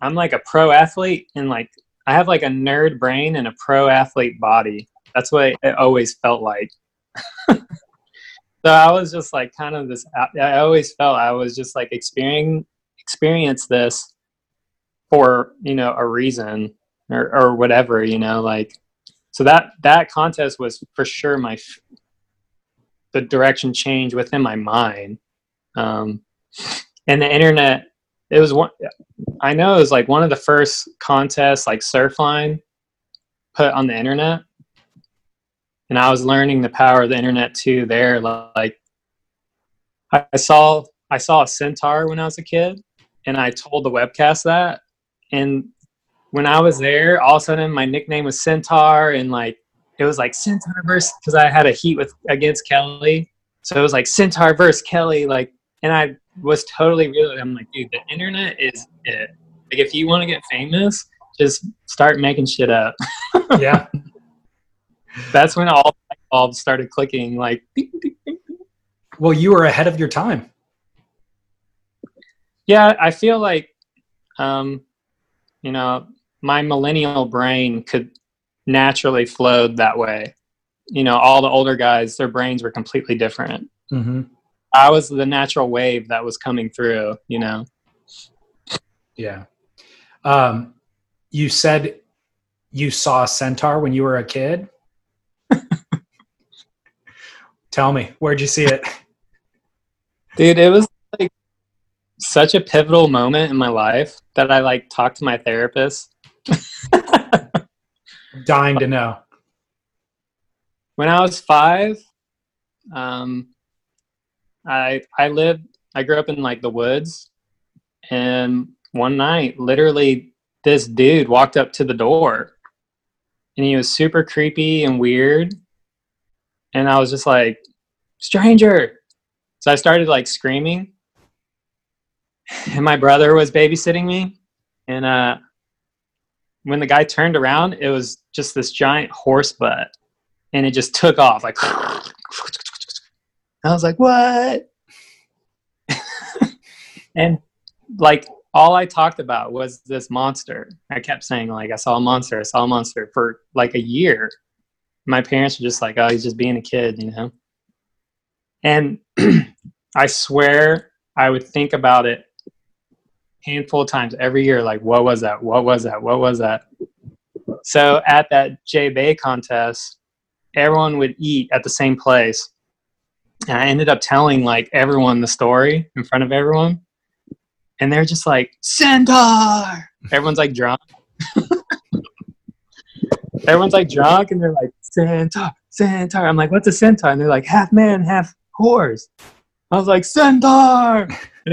i'm like a pro athlete and like i have like a nerd brain and a pro athlete body that's what it always felt like. So i was just like kind of this i always felt i was just like experiencing experience this for you know a reason or, or whatever you know like so that that contest was for sure my the direction change within my mind. Um and the internet it was one i know it was like one of the first contests like surfline put on the internet and i was learning the power of the internet too there like i saw i saw a centaur when i was a kid and i told the webcast that and when I was there, all of a sudden my nickname was Centaur, and like it was like Centaur versus because I had a heat with against Kelly, so it was like Centaur versus Kelly, like, and I was totally real. I'm like, dude, the internet is it. Like, if you want to get famous, just start making shit up. Yeah. That's when all the bulbs started clicking. Like, ding, ding, ding. Well, you were ahead of your time. yeah, I feel like, um, you know, my millennial brain could naturally flowed that way. You know, all the older guys, their brains were completely different. Mm-hmm. I was the natural wave that was coming through, you know. Yeah. Um, you said you saw a centaur when you were a kid. Tell me, where'd you see it? Dude, it was like such a pivotal moment in my life that I like talked to my therapist. Dying to know. when I was five, um, I I lived I grew up in like the woods, and one night, literally, this dude walked up to the door, and he was super creepy and weird, and I was just like, stranger. So I started like screaming, and my brother was babysitting me, and uh, when the guy turned around, it was just this giant horse butt and it just took off like I was like, "What?" and like all I talked about was this monster. I kept saying like I saw a monster, I saw a monster for like a year. My parents were just like, "Oh, he's just being a kid," you know. And I swear I would think about it handful of times every year like what was that? What was that? What was that? So at that J Bay contest, everyone would eat at the same place. And I ended up telling like everyone the story in front of everyone. And they're just like, Centaur! Everyone's like drunk. Everyone's like drunk and they're like, Centaur, Centaur. I'm like, what's a centaur? And they're like, half man, half horse. I was like, Centaur!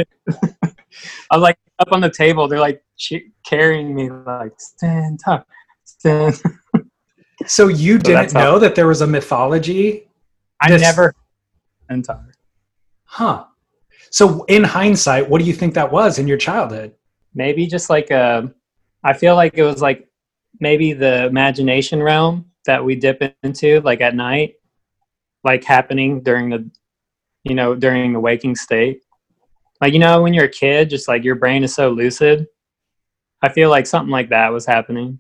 I'm like up on the table. They're like che- carrying me like, Centaur, Centaur. So you didn't that's how- know that there was a mythology? I This- never Centaur. Huh. So in hindsight, what do you think that was in your childhood? maybe just like a i feel like it was like maybe the imagination realm that we dip into like at night like happening during the you know during the waking state like you know when you're a kid just like your brain is so lucid i feel like something like that was happening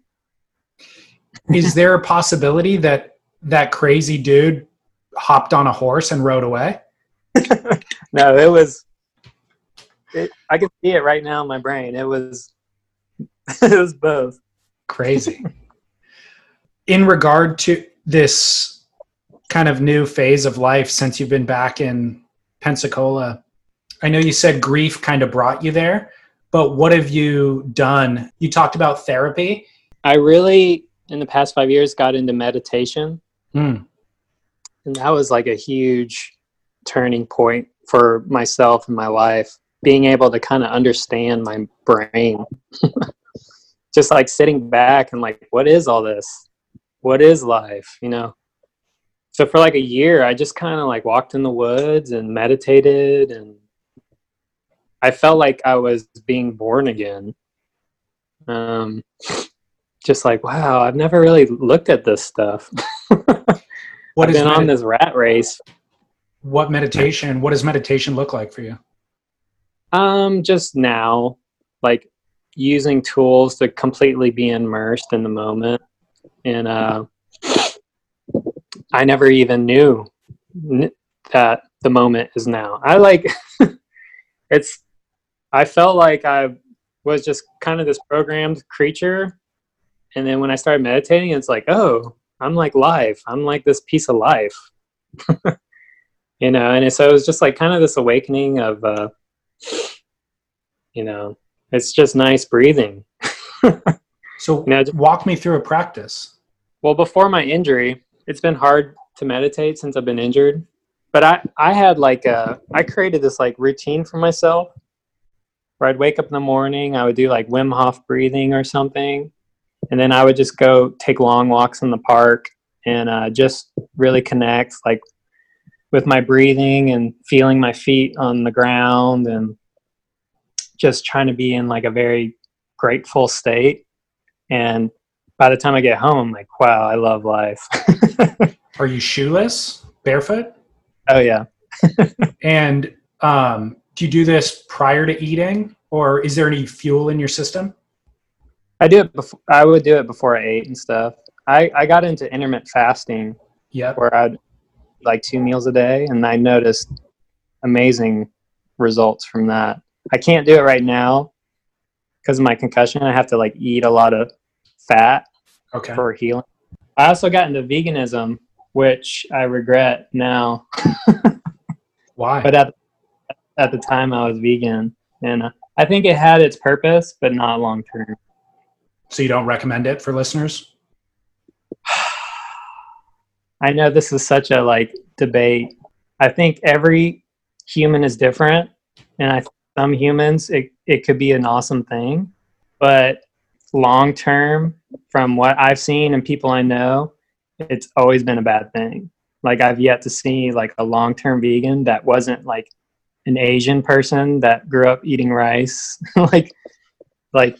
Is there a possibility that that crazy dude hopped on a horse and rode away? no it was it, i can see it right now in my brain it was it was both Crazy. In regard to this kind of new phase of life since you've been back in Pensacola, I know you said grief kind of brought you there, but what have you done? You talked about therapy. I really in the past five years got into meditation, Mm. and that was like a huge turning point for myself and my life. Being able to kind of understand my brain, just like sitting back and like, what is all this? What is life? You know. So for like a year, I just kind of like walked in the woods and meditated, and I felt like I was being born again. Um, just like wow, I've never really looked at this stuff. What I've is been on this rat race. what meditation? What does meditation look like for you? Um, just now, like using tools to completely be immersed in the moment, and uh, I never even knew that the moment is now. I like it's. I felt like I was just kind of this programmed creature, and then when I started meditating, it's like, oh, I'm like life. I'm like this piece of life. you know, and so it was just like kind of this awakening of. Uh, you know it's just nice breathing So Now, walk me through a practice. Well before my injury it's been hard to meditate since i've been injured but i i had like a i created this like routine for myself where i'd wake up in the morning i would do like wim hof breathing or something and then i would just go take long walks in the park and uh, just really connect like with my breathing and feeling my feet on the ground and just trying to be in like a very grateful state. And by the time i get home i'm like wow i love life Are you shoeless, barefoot? oh yeah And um, do you do this prior to eating, or is there any fuel in your system? i do it before i would do it before i ate and stuff i i got into intermittent fasting Yep. where i'd like two meals a day and i noticed amazing results from that i can't do it right now because of my concussion i have to like eat a lot of fat Okay. for healing i also got into veganism which i regret now Why? but at at the time I was vegan, and I think it had its purpose, but not long term. so you don't recommend it for listeners? I know this is such a like debate. I think every human is different, and I some humans it it could be an awesome thing, but long term, from what I've seen and people I know, it's always been a bad thing. Like I've yet to see like a long term vegan that wasn't like an Asian person that grew up eating rice. like like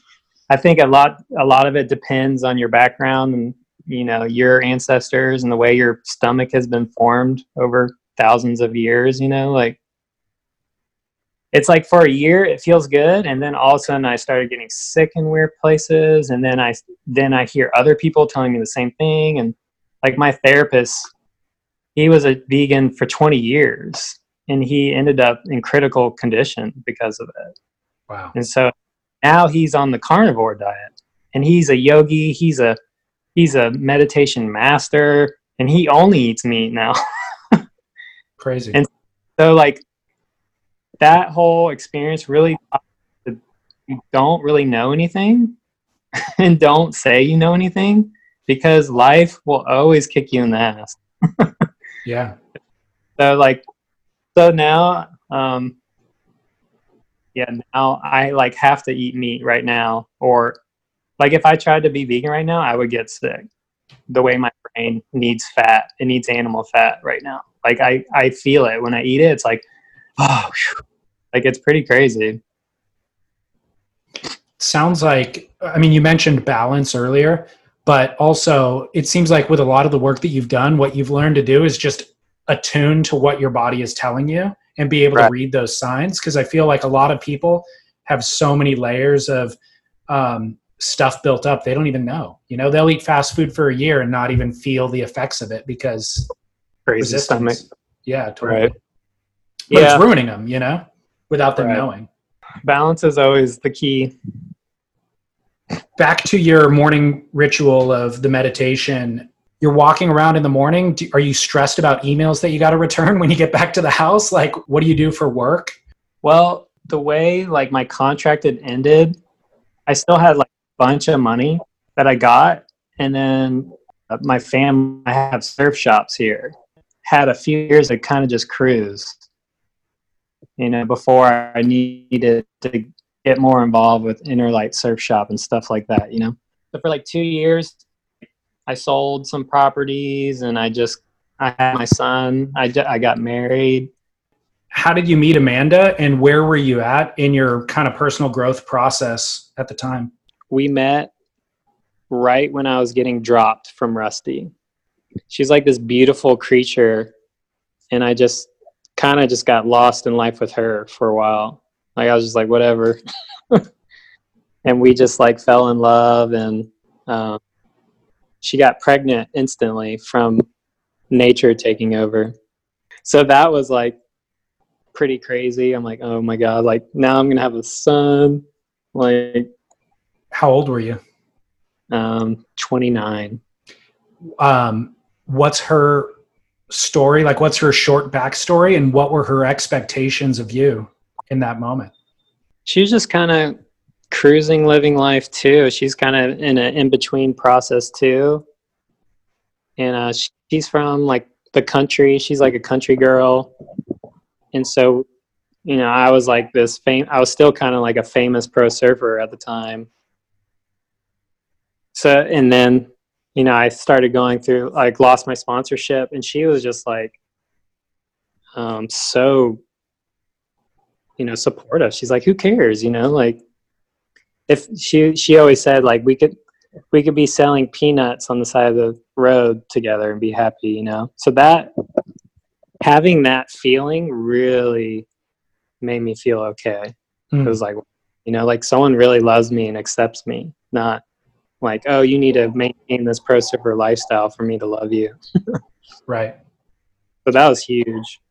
I think a lot a lot of it depends on your background and you know your ancestors and the way your stomach has been formed over thousands of years you know like it's like for a year it feels good and then all of a sudden i started getting sick in weird places and then i then i hear other people telling me the same thing and like my therapist he was a vegan for 20 years and he ended up in critical condition because of it Wow. and so now he's on the carnivore diet and he's a yogi he's a he's a meditation master and he only eats meat now Crazy. And- so like that whole experience really taught me that you don't really know anything and don't say you know anything because life will always kick you in the ass. Yeah. so like so now um yeah now i like have to eat meat right now or like if i tried to be vegan right now i would get sick. The way my brain needs fat it needs animal fat right now. Like i i feel it. When i eat it it's like oh like it's pretty crazy Sounds like, I mean, you mentioned balance earlier, but also it seems like with a lot of the work that you've done, what you've learned to do is just attune to what your body is telling you and be able to read those signs. Because I feel like a lot of people have so many layers of um, stuff built up, they don't even know. You know, they'll eat fast food for a year and not even feel the effects of it because crazy stomach resistance. Yeah, totally. Right. But yeah. it's ruining them, you know, without them Right. knowing. balance is always the key. Back to your morning ritual of the meditation. You're walking around in the morning. Do, are you stressed about emails that you got to return when you get back to the house? Like what do you do for work? Well, the way like my contract had ended, I still had like a bunch of money that I got, and then uh, my family I have surf shops here. Had a few years to kind of just cruise, you know, before I needed to get more involved with Innerlight Surf Shop and stuff like that, you know. But for like two years, I sold some properties and I just I had my son. I, I got married. How did you meet Amanda and where were you at in your kind of personal growth process at the time? We met right when I was getting dropped from Rusty. She's like this beautiful creature and I just kind of just got lost in life with her for a while. Like I was just like whatever. and we just like fell in love and um, she got pregnant instantly from nature taking over. So that was like pretty crazy. I'm like, oh my god, like now I'm gonna have a son. Like, how old were you? Um, 29. Um, what's her story? Like, what's her short backstory, and what were her expectations of you in that moment? She was just kind of cruising, living life too. She's kind of in an in between process too, and uh, she's from like the country. She's like a country girl, and so you know, I was like this fame. I was still kind of like a famous pro surfer at the time. So, and then, you know, I started going through like lost my sponsorship, and she was just like, um, so, you know, supportive. She's like, who cares? You know, like if she she always said like we could we could be selling peanuts on the side of the road together and be happy, you know. So that having that feeling really made me feel okay. Mm. It was like, you know, like someone really loves me and accepts me, not like, oh, you need to maintain this pro surfer lifestyle for me to love you. right. So that was huge.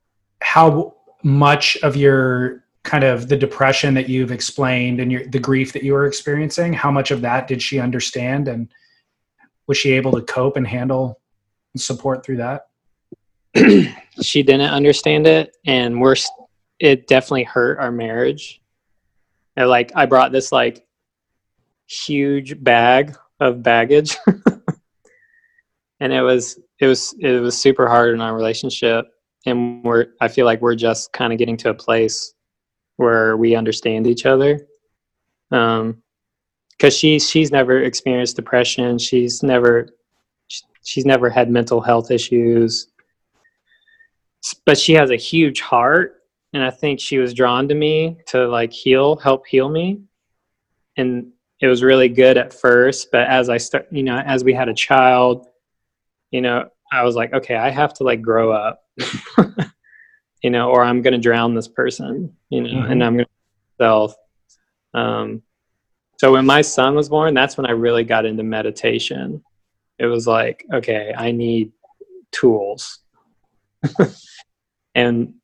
How much of your kind of the depression that you've explained and your, the grief that you were experiencing how much of that did she understand and was she able to cope and handle and support through that she didn't understand it and we're it definitely hurt our marriage and like i brought this like huge bag of baggage and it was it was it was super hard in our relationship and we're i feel like we're just kind of getting to a place where we understand each other. Um, because she's she's never experienced depression. She's never she's never had mental health issues, but she has a huge heart, and I think she was drawn to me to like heal, help heal me, and it was really good at first. But as I start, you know, as we had a child, you know, I was like, okay, I have to like grow up. you know, or I'm going to drown this person, you know, mm-hmm. and I'm going to self. Um, so when my son was born, that's when I really got into meditation. It was like, okay, I need tools. and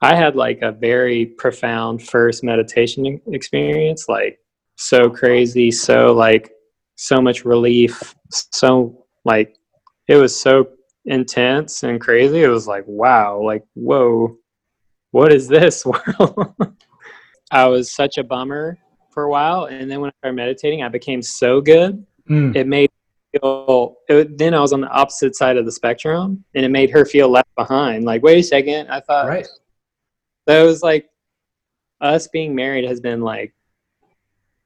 I had like a very profound first meditation experience, like so crazy, so like so much relief, so like it was so intense and crazy. It was like, wow, like, whoa, what is this world? I was such a bummer for a while. And then when I started meditating, I became so good. Mm. It made feel, it, then I was on the opposite side of the spectrum and it made her feel left behind. Like, wait a second. I thought, right. So it was like us being married has been like,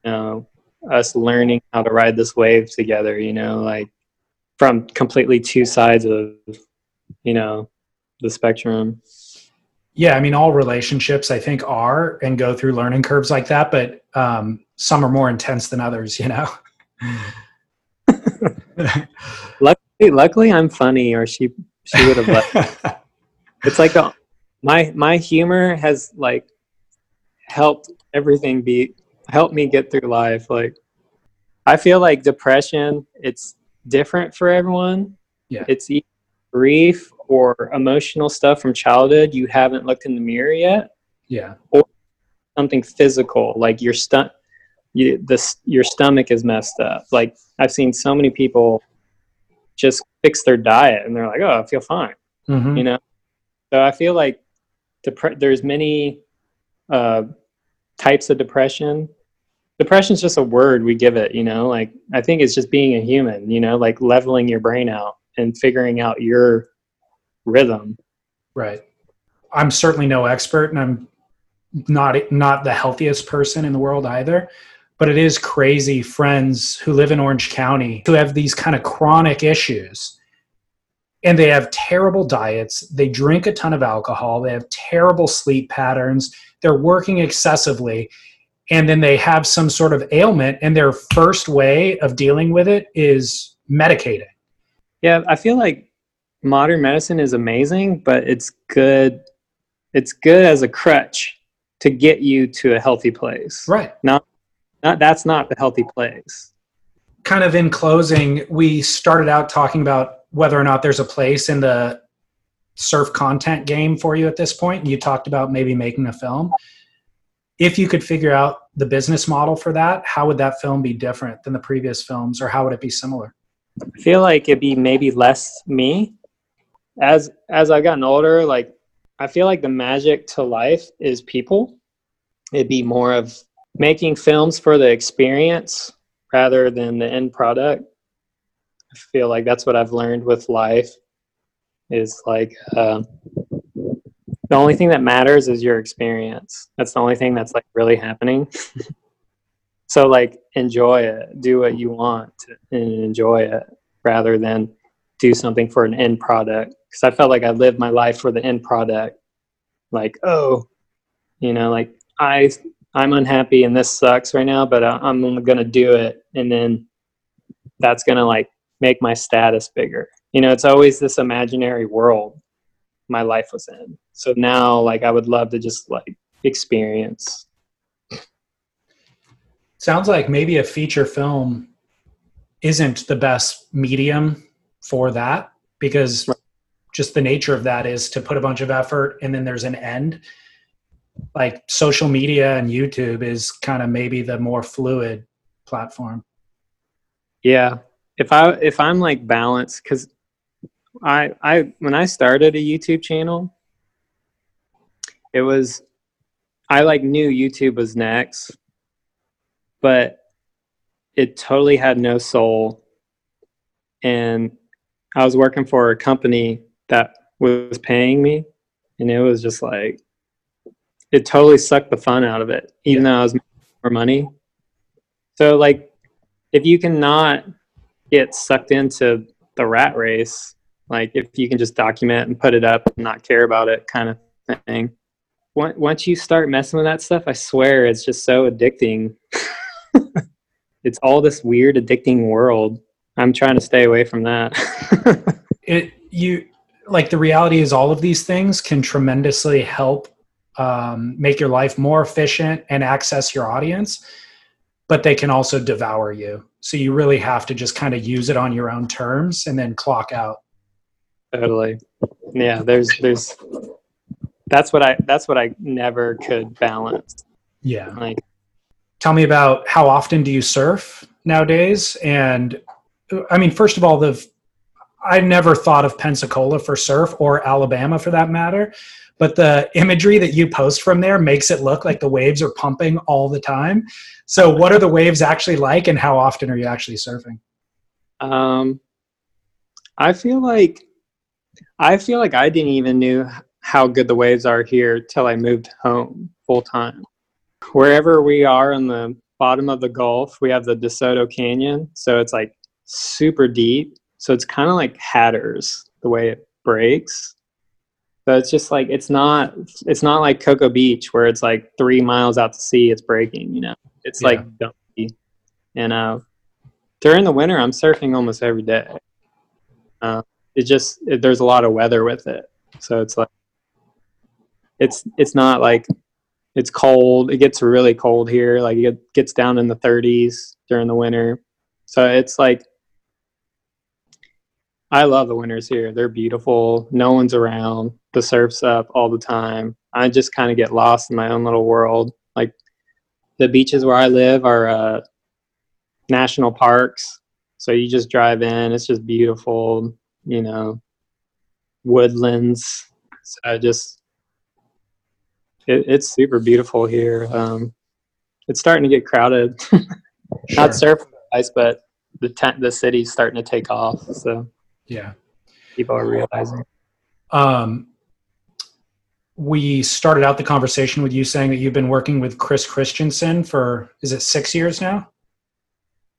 you know, us learning how to ride this wave together, you know, like from completely two sides of you know the spectrum. Yeah i mean all relationships i think are and go through learning curves like that but um, some are more intense than others you know? Luckily luckily i'm funny or she she would have left it's like a, my my humor has like helped everything be helped me get through life like i feel like depression it's different for everyone. Yeah. It's grief or emotional stuff from childhood you haven't looked in the mirror yet. Yeah. Or something physical, like your stomach, you, this, your stomach is messed up. Like I've seen so many people just fix their diet and they're like, oh, I feel fine. Mm-hmm. You know? So I feel like depre- there's many uh, types of depression depression's just a word we give it, you know. Like I think it's just being a human, you know, like leveling your brain out and figuring out your rhythm. Right. I'm certainly no expert, and I'm not not the healthiest person in the world either. But it is crazy. Friends who live in Orange County who have these kind of chronic issues, and they have terrible diets. They drink a ton of alcohol. They have terrible sleep patterns. They're working excessively, and then they have some sort of ailment, and their first way of dealing with it is medicating. Yeah, I feel like modern medicine is amazing, but it's good. It's good as a crutch to get you to a healthy place. Right. Not, not that's not the healthy place. Kind of in closing, we started out talking about whether or not there's a place in the surf content game for you at this point, and you talked about maybe making a film. If you could figure out the business model for that, how would that film be different than the previous films, or how would it be similar? I feel like it'd be maybe less me. As as I've gotten older, like I feel like the magic to life is people. It'd be more of making films for the experience rather than the end product. I feel like that's what I've learned with life is like uh, the only thing that matters is your experience. That's the only thing that's like really happening. so like enjoy it, do what you want and enjoy it rather than do something for an end product because I felt like I lived my life for the end product. Like, oh, you know, like I I'm unhappy and this sucks right now, but I, I'm gonna do it, and then that's gonna like make my status bigger. You know, it's always this imaginary world my life was in. So now, like, I would love to just like experience. Sounds like maybe a feature film isn't the best medium for that because right just the nature of that is to put a bunch of effort and then there's an end like social media and youtube is kind of maybe the more fluid platform yeah if i if i'm like balanced because i i when i started a youtube channel it was i like knew youtube was next but it totally had no soul and i was working for a company that was paying me, and it was just like it totally sucked the fun out of it, even yeah. though I was making more money. So like, if you cannot get sucked into the rat race, like if you can just document and put it up and not care about it, kind of thing. Once you start messing with that stuff, I swear it's just so addicting. it's all this weird, addicting world. I'm trying to stay away from that. it you like the reality is all of these things can tremendously help um, make your life more efficient and access your audience but they can also devour you so you really have to just kind of use it on your own terms and then clock out totally yeah there's there's that's what i that's what i never could balance yeah like tell me about how often do you surf nowadays and i mean first of all the I never thought of Pensacola for surf or Alabama for that matter. But the imagery that you post from there makes it look like the waves are pumping all the time. So, what are the waves actually like, and how often are you actually surfing? Um, I feel like I feel like I didn't even knew how good the waves are here till I moved home full time. Wherever we are on the bottom of the Gulf, we have the DeSoto Canyon, so it's like super deep so it's kind of like Hatteras the way it breaks. So it's just like it's not it's not like Cocoa Beach where it's like three miles out to sea it's breaking. You know, it's yeah. like dumpy. And uh, during the winter, I'm surfing almost every day. Uh, it just it, there's a lot of weather with it, so it's like it's it's not like it's cold. It gets really cold here. Like it gets down in the 30s during the winter. So it's like I love the winters here. They're beautiful. No one's around. The surf's up all the time. I just kind of get lost in my own little world. Like the beaches where I live are uh, national parks. So you just drive in. It's just beautiful, you know, woodlands. So I just, it, it's super beautiful here. Um, it's starting to get crowded. Not surf ice, but the tent, the city's starting to take off. So Yeah. people are realizing. Um, we started out the conversation with you saying that you've been working with Chris Christenson for is it six years now?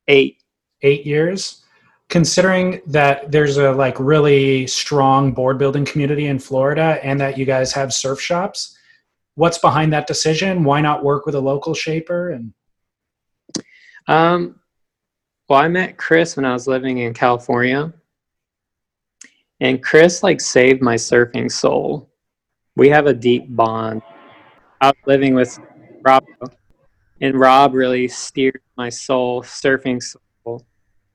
Eight. Eight years. Considering that there's a like really strong board building community in Florida and that you guys have surf shops, what's behind that decision? Why not work with a local shaper? And Um, well, I met Chris when I was living in California, and Chris like saved my surfing soul. We have a deep bond. I was living with Rob, and Rob really steered my soul, surfing soul.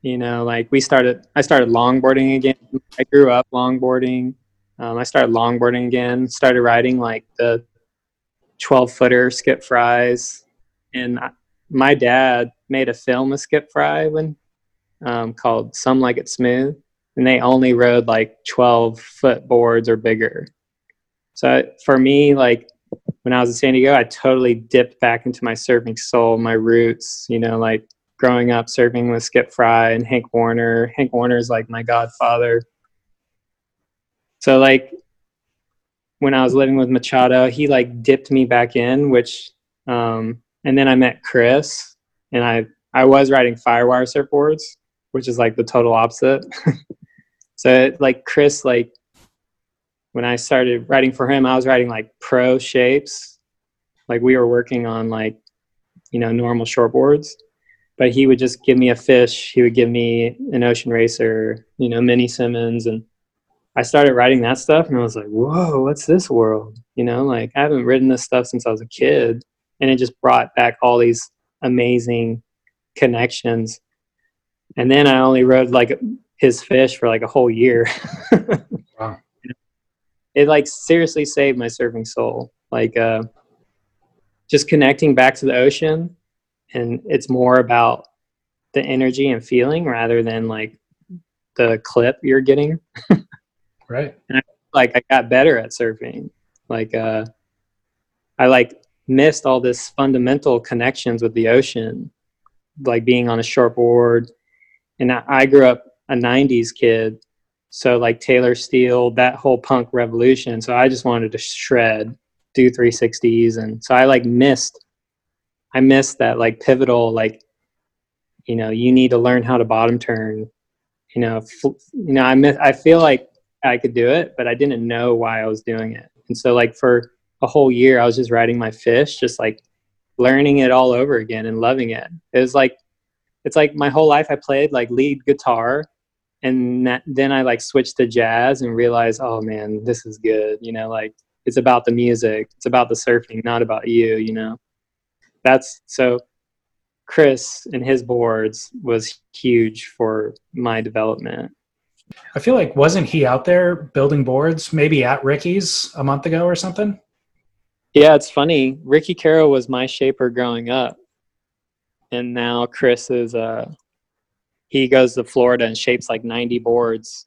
You know, like we started. I started longboarding again. I grew up longboarding. Um, I started longboarding again. Started riding like the twelve footer Skip Fryes, and I, my dad made a film with Skip Frye when um, called Some Like It Smooth, and they only rode like 12 foot boards or bigger. So for me, like when I was in San Diego, I totally dipped back into my surfing soul, my roots. You know, like growing up serving with Skip Frye and Hank Warner. Hank Warner is like my godfather. So like when I was living with Machado, he like dipped me back in, which um, and then I met Chris, and I I was riding Firewire surfboards, which is like the total opposite. so like Chris, like when I started writing for him, I was writing like pro shapes, like we were working on like you know normal shortboards, but he would just give me a fish. He would give me an Ocean Racer, you know, Mini Simmons, and I started writing that stuff, and I was like, whoa, what's this world? You know, like I haven't written this stuff since I was a kid and it just brought back all these amazing connections and then i only rode like his fish for like a whole year Wow. it like seriously saved my surfing soul like uh just connecting back to the ocean and it's more about the energy and feeling rather than like the clip you're getting right. like I got better at surfing. Like uh I like missed all this fundamental connections with the ocean, like being on a short board. And I, I grew up a '90s kid, so like Taylor Steele, that whole punk revolution. So I just wanted to shred, do 360s, and so I like missed. I missed that like pivotal like, you know, you need to learn how to bottom turn. You know, fl- you know, I miss. I feel like I could do it, but I didn't know why I was doing it. And so like for a whole year, I was just riding my fish, just like learning it all over again and loving it. It was like, it's like my whole life I played like lead guitar and that, then I like switched to jazz and realized, oh man, this is good. You know, like it's about the music, it's about the surfing, not about you, you know? That's so Chris and his boards was huge for my development. I feel like wasn't he out there building boards maybe at Ricky's a month ago or something? Yeah, it's funny. Ricky Carroll was my shaper growing up. And now Chris is uh he goes to Florida and shapes like 90 boards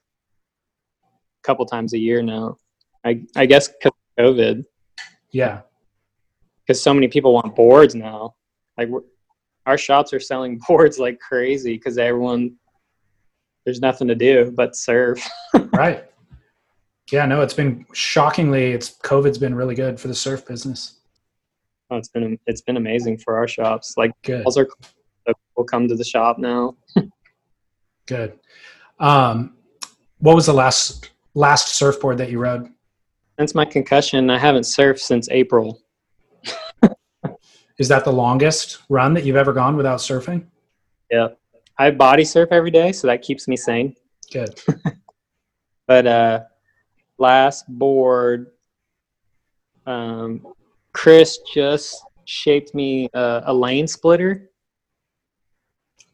a couple times a year now. I I guess cuz of COVID Yeah. Cuz so many people want boards now. Like our shops are selling boards like crazy cuz everyone there's nothing to do but surf. Right. Yeah, no, it's been shockingly it's COVID's been really good for the surf business. Oh, it's been it's been amazing for our shops. Like Good. calls are will come to the shop now. Good. Um what was the last last surfboard that you rode? Since my concussion, I haven't surfed since April. Is that the longest run that you've ever gone without surfing? Yeah. I body surf every day, so that keeps me sane. Good. But uh last board um Chris just shaped me a, a lane splitter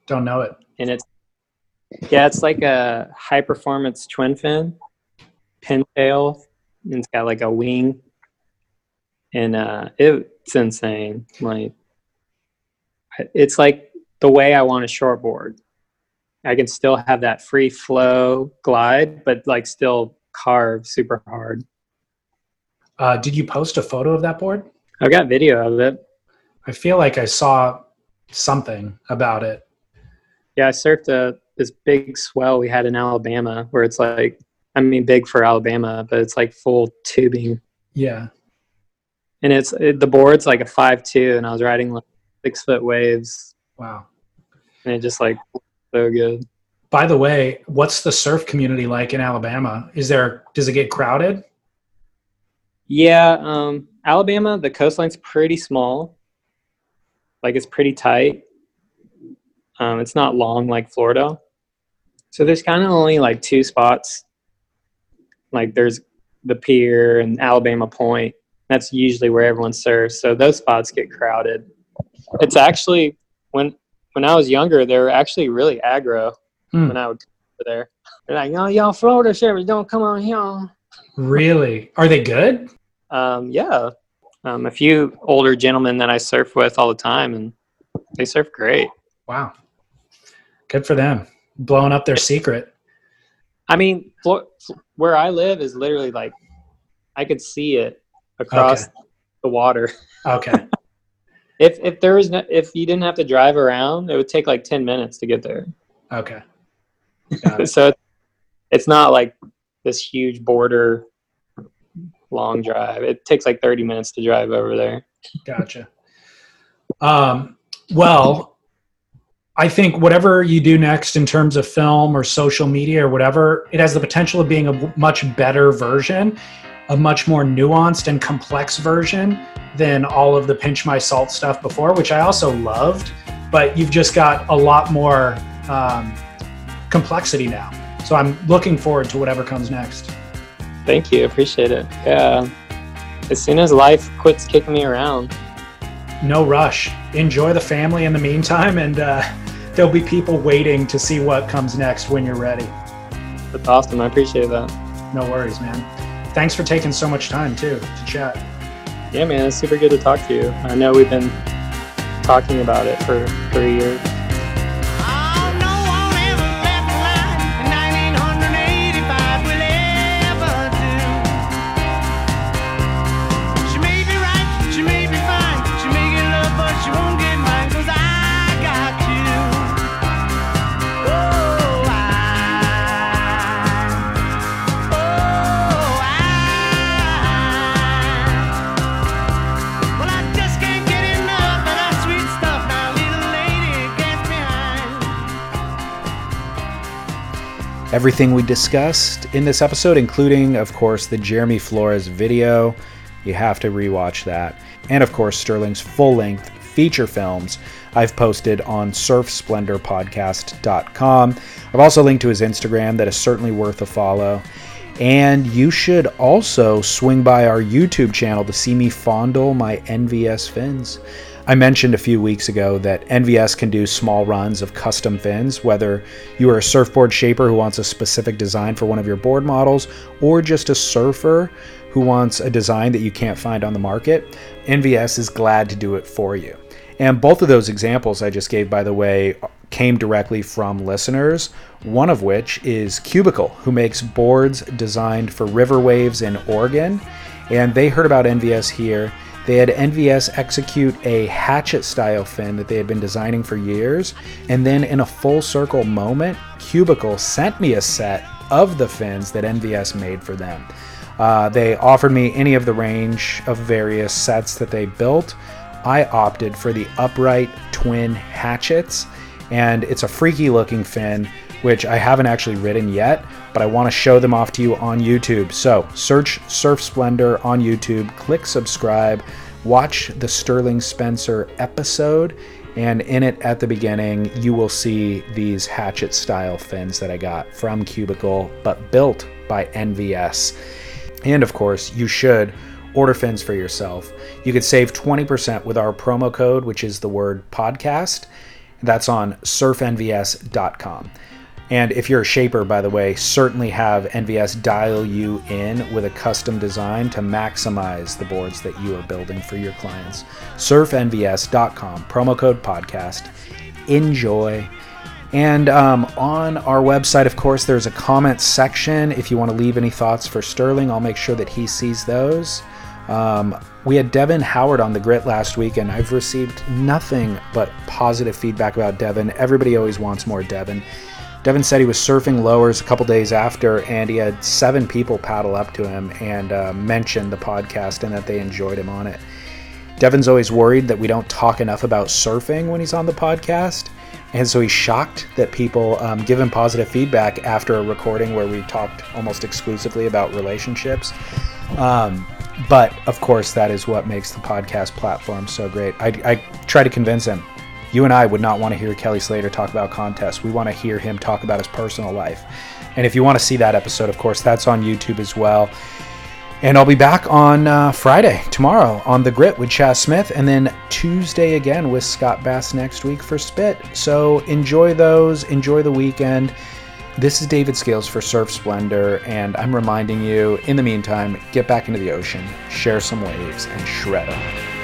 Don't know it. and it's yeah, it's like a high performance twin fin pintail and it's got like a wing and uh it's insane. Like it's like the way I want a shortboard. I can still have that free flow glide, but like still carve super hard. Uh, did you post a photo of that board? I've got video of it. I feel like I saw something about it. Yeah, I surfed a, this big swell we had in Alabama where it's like, I mean, big for Alabama, but it's like full tubing. Yeah. And it's it, the board's like a five two, and I was riding like six foot waves, Wow. and it just like so good. By the way, what's the surf community like in Alabama? Is there does it get crowded? Yeah, um, Alabama, the coastline's pretty small. Like it's pretty tight. Um, it's not long like Florida. So there's kind of only like two spots. Like there's the pier and Alabama Point. That's usually where everyone surfs. So those spots get crowded. It's actually when when I was younger, they were actually really aggro Hmm. when I would go there. They're like, "Oh, y'all Florida surfers don't come on here." Really? Are they good? Um, yeah, um, a few older gentlemen that I surf with all the time, and they surf great. Wow. Good for them. Blowing up their secret. I mean, where I live is literally like I could see it across Okay. the water. Okay. If if there was no, if you didn't have to drive around, it would take like ten minutes to get there. Okay. It. so it's not like this huge border long drive. It takes like thirty minutes to drive over there. Gotcha. Um, well, I think whatever you do next in terms of film or social media or whatever, it has the potential of being a much better version, a much more nuanced and complex version than all of the pinch my salt stuff before, which I also loved. But you've just got a lot more um, complexity now. So I'm looking forward to whatever comes next. Thank you, appreciate it. Yeah, as soon as life quits kicking me around, no rush. Enjoy the family in the meantime, and uh, there'll be people waiting to see what comes next when you're ready. that's awesome. I appreciate that. No worries, man. Thanks for taking so much time too to chat. Yeah, man, it's super good to talk to you. I know we've been talking about it for three years. Everything we discussed in this episode, including, of course, the Jeremy Flores video, you have to rewatch that. And, of course, Sterling's full length feature films I've posted on surfsplendorpodcast.com. I've also linked to his Instagram that is certainly worth a follow. And you should also swing by our YouTube channel to see me fondle my NVS fins. I mentioned a few weeks ago that NVS can do small runs of custom fins, whether you are a surfboard shaper who wants a specific design for one of your board models, or just a surfer who wants a design that you can't find on the market. NVS is glad to do it for you. And both of those examples I just gave, by the way, came directly from listeners, one of which is Cubicle, who makes boards designed for river waves in Oregon. And they heard about NVS here. They had NVS execute a hatchet style fin that they had been designing for years. And then, in a full circle moment, Cubicle sent me a set of the fins that NVS made for them. Uh, they offered me any of the range of various sets that they built. I opted for the upright twin hatchets, and it's a freaky looking fin, which I haven't actually ridden yet, but I want to show them off to you on YouTube. So search Surf Splendor on YouTube, click subscribe, watch the Sterling Spencer episode, and in it at the beginning, you will see these hatchet style fins that I got from Cubicle, but built by NVS. And of course, you should order fins for yourself. You could save 20% with our promo code, which is the word podcast. That's on surfnvs.com. And if you're a shaper, by the way, certainly have NVS dial you in with a custom design to maximize the boards that you are building for your clients. Surfnvs.com, promo code podcast. Enjoy. And um, on our website, of course, there's a comment section. If you want to leave any thoughts for Sterling, I'll make sure that he sees those. Um, we had Devin Howard on the grit last week, and I've received nothing but positive feedback about Devin. Everybody always wants more Devin. Devin said he was surfing lowers a couple days after, and he had seven people paddle up to him and uh, mention the podcast and that they enjoyed him on it. Devin's always worried that we don't talk enough about surfing when he's on the podcast. And so he's shocked that people um, give him positive feedback after a recording where we talked almost exclusively about relationships. Um, but of course, that is what makes the podcast platform so great. I, I try to convince him. You and I would not want to hear Kelly Slater talk about contests. We want to hear him talk about his personal life. And if you want to see that episode, of course, that's on YouTube as well. And I'll be back on uh, Friday, tomorrow, on The Grit with Chas Smith, and then Tuesday again with Scott Bass next week for Spit. So enjoy those, enjoy the weekend. This is David Scales for Surf Splendor, and I'm reminding you, in the meantime, get back into the ocean, share some waves, and shred them.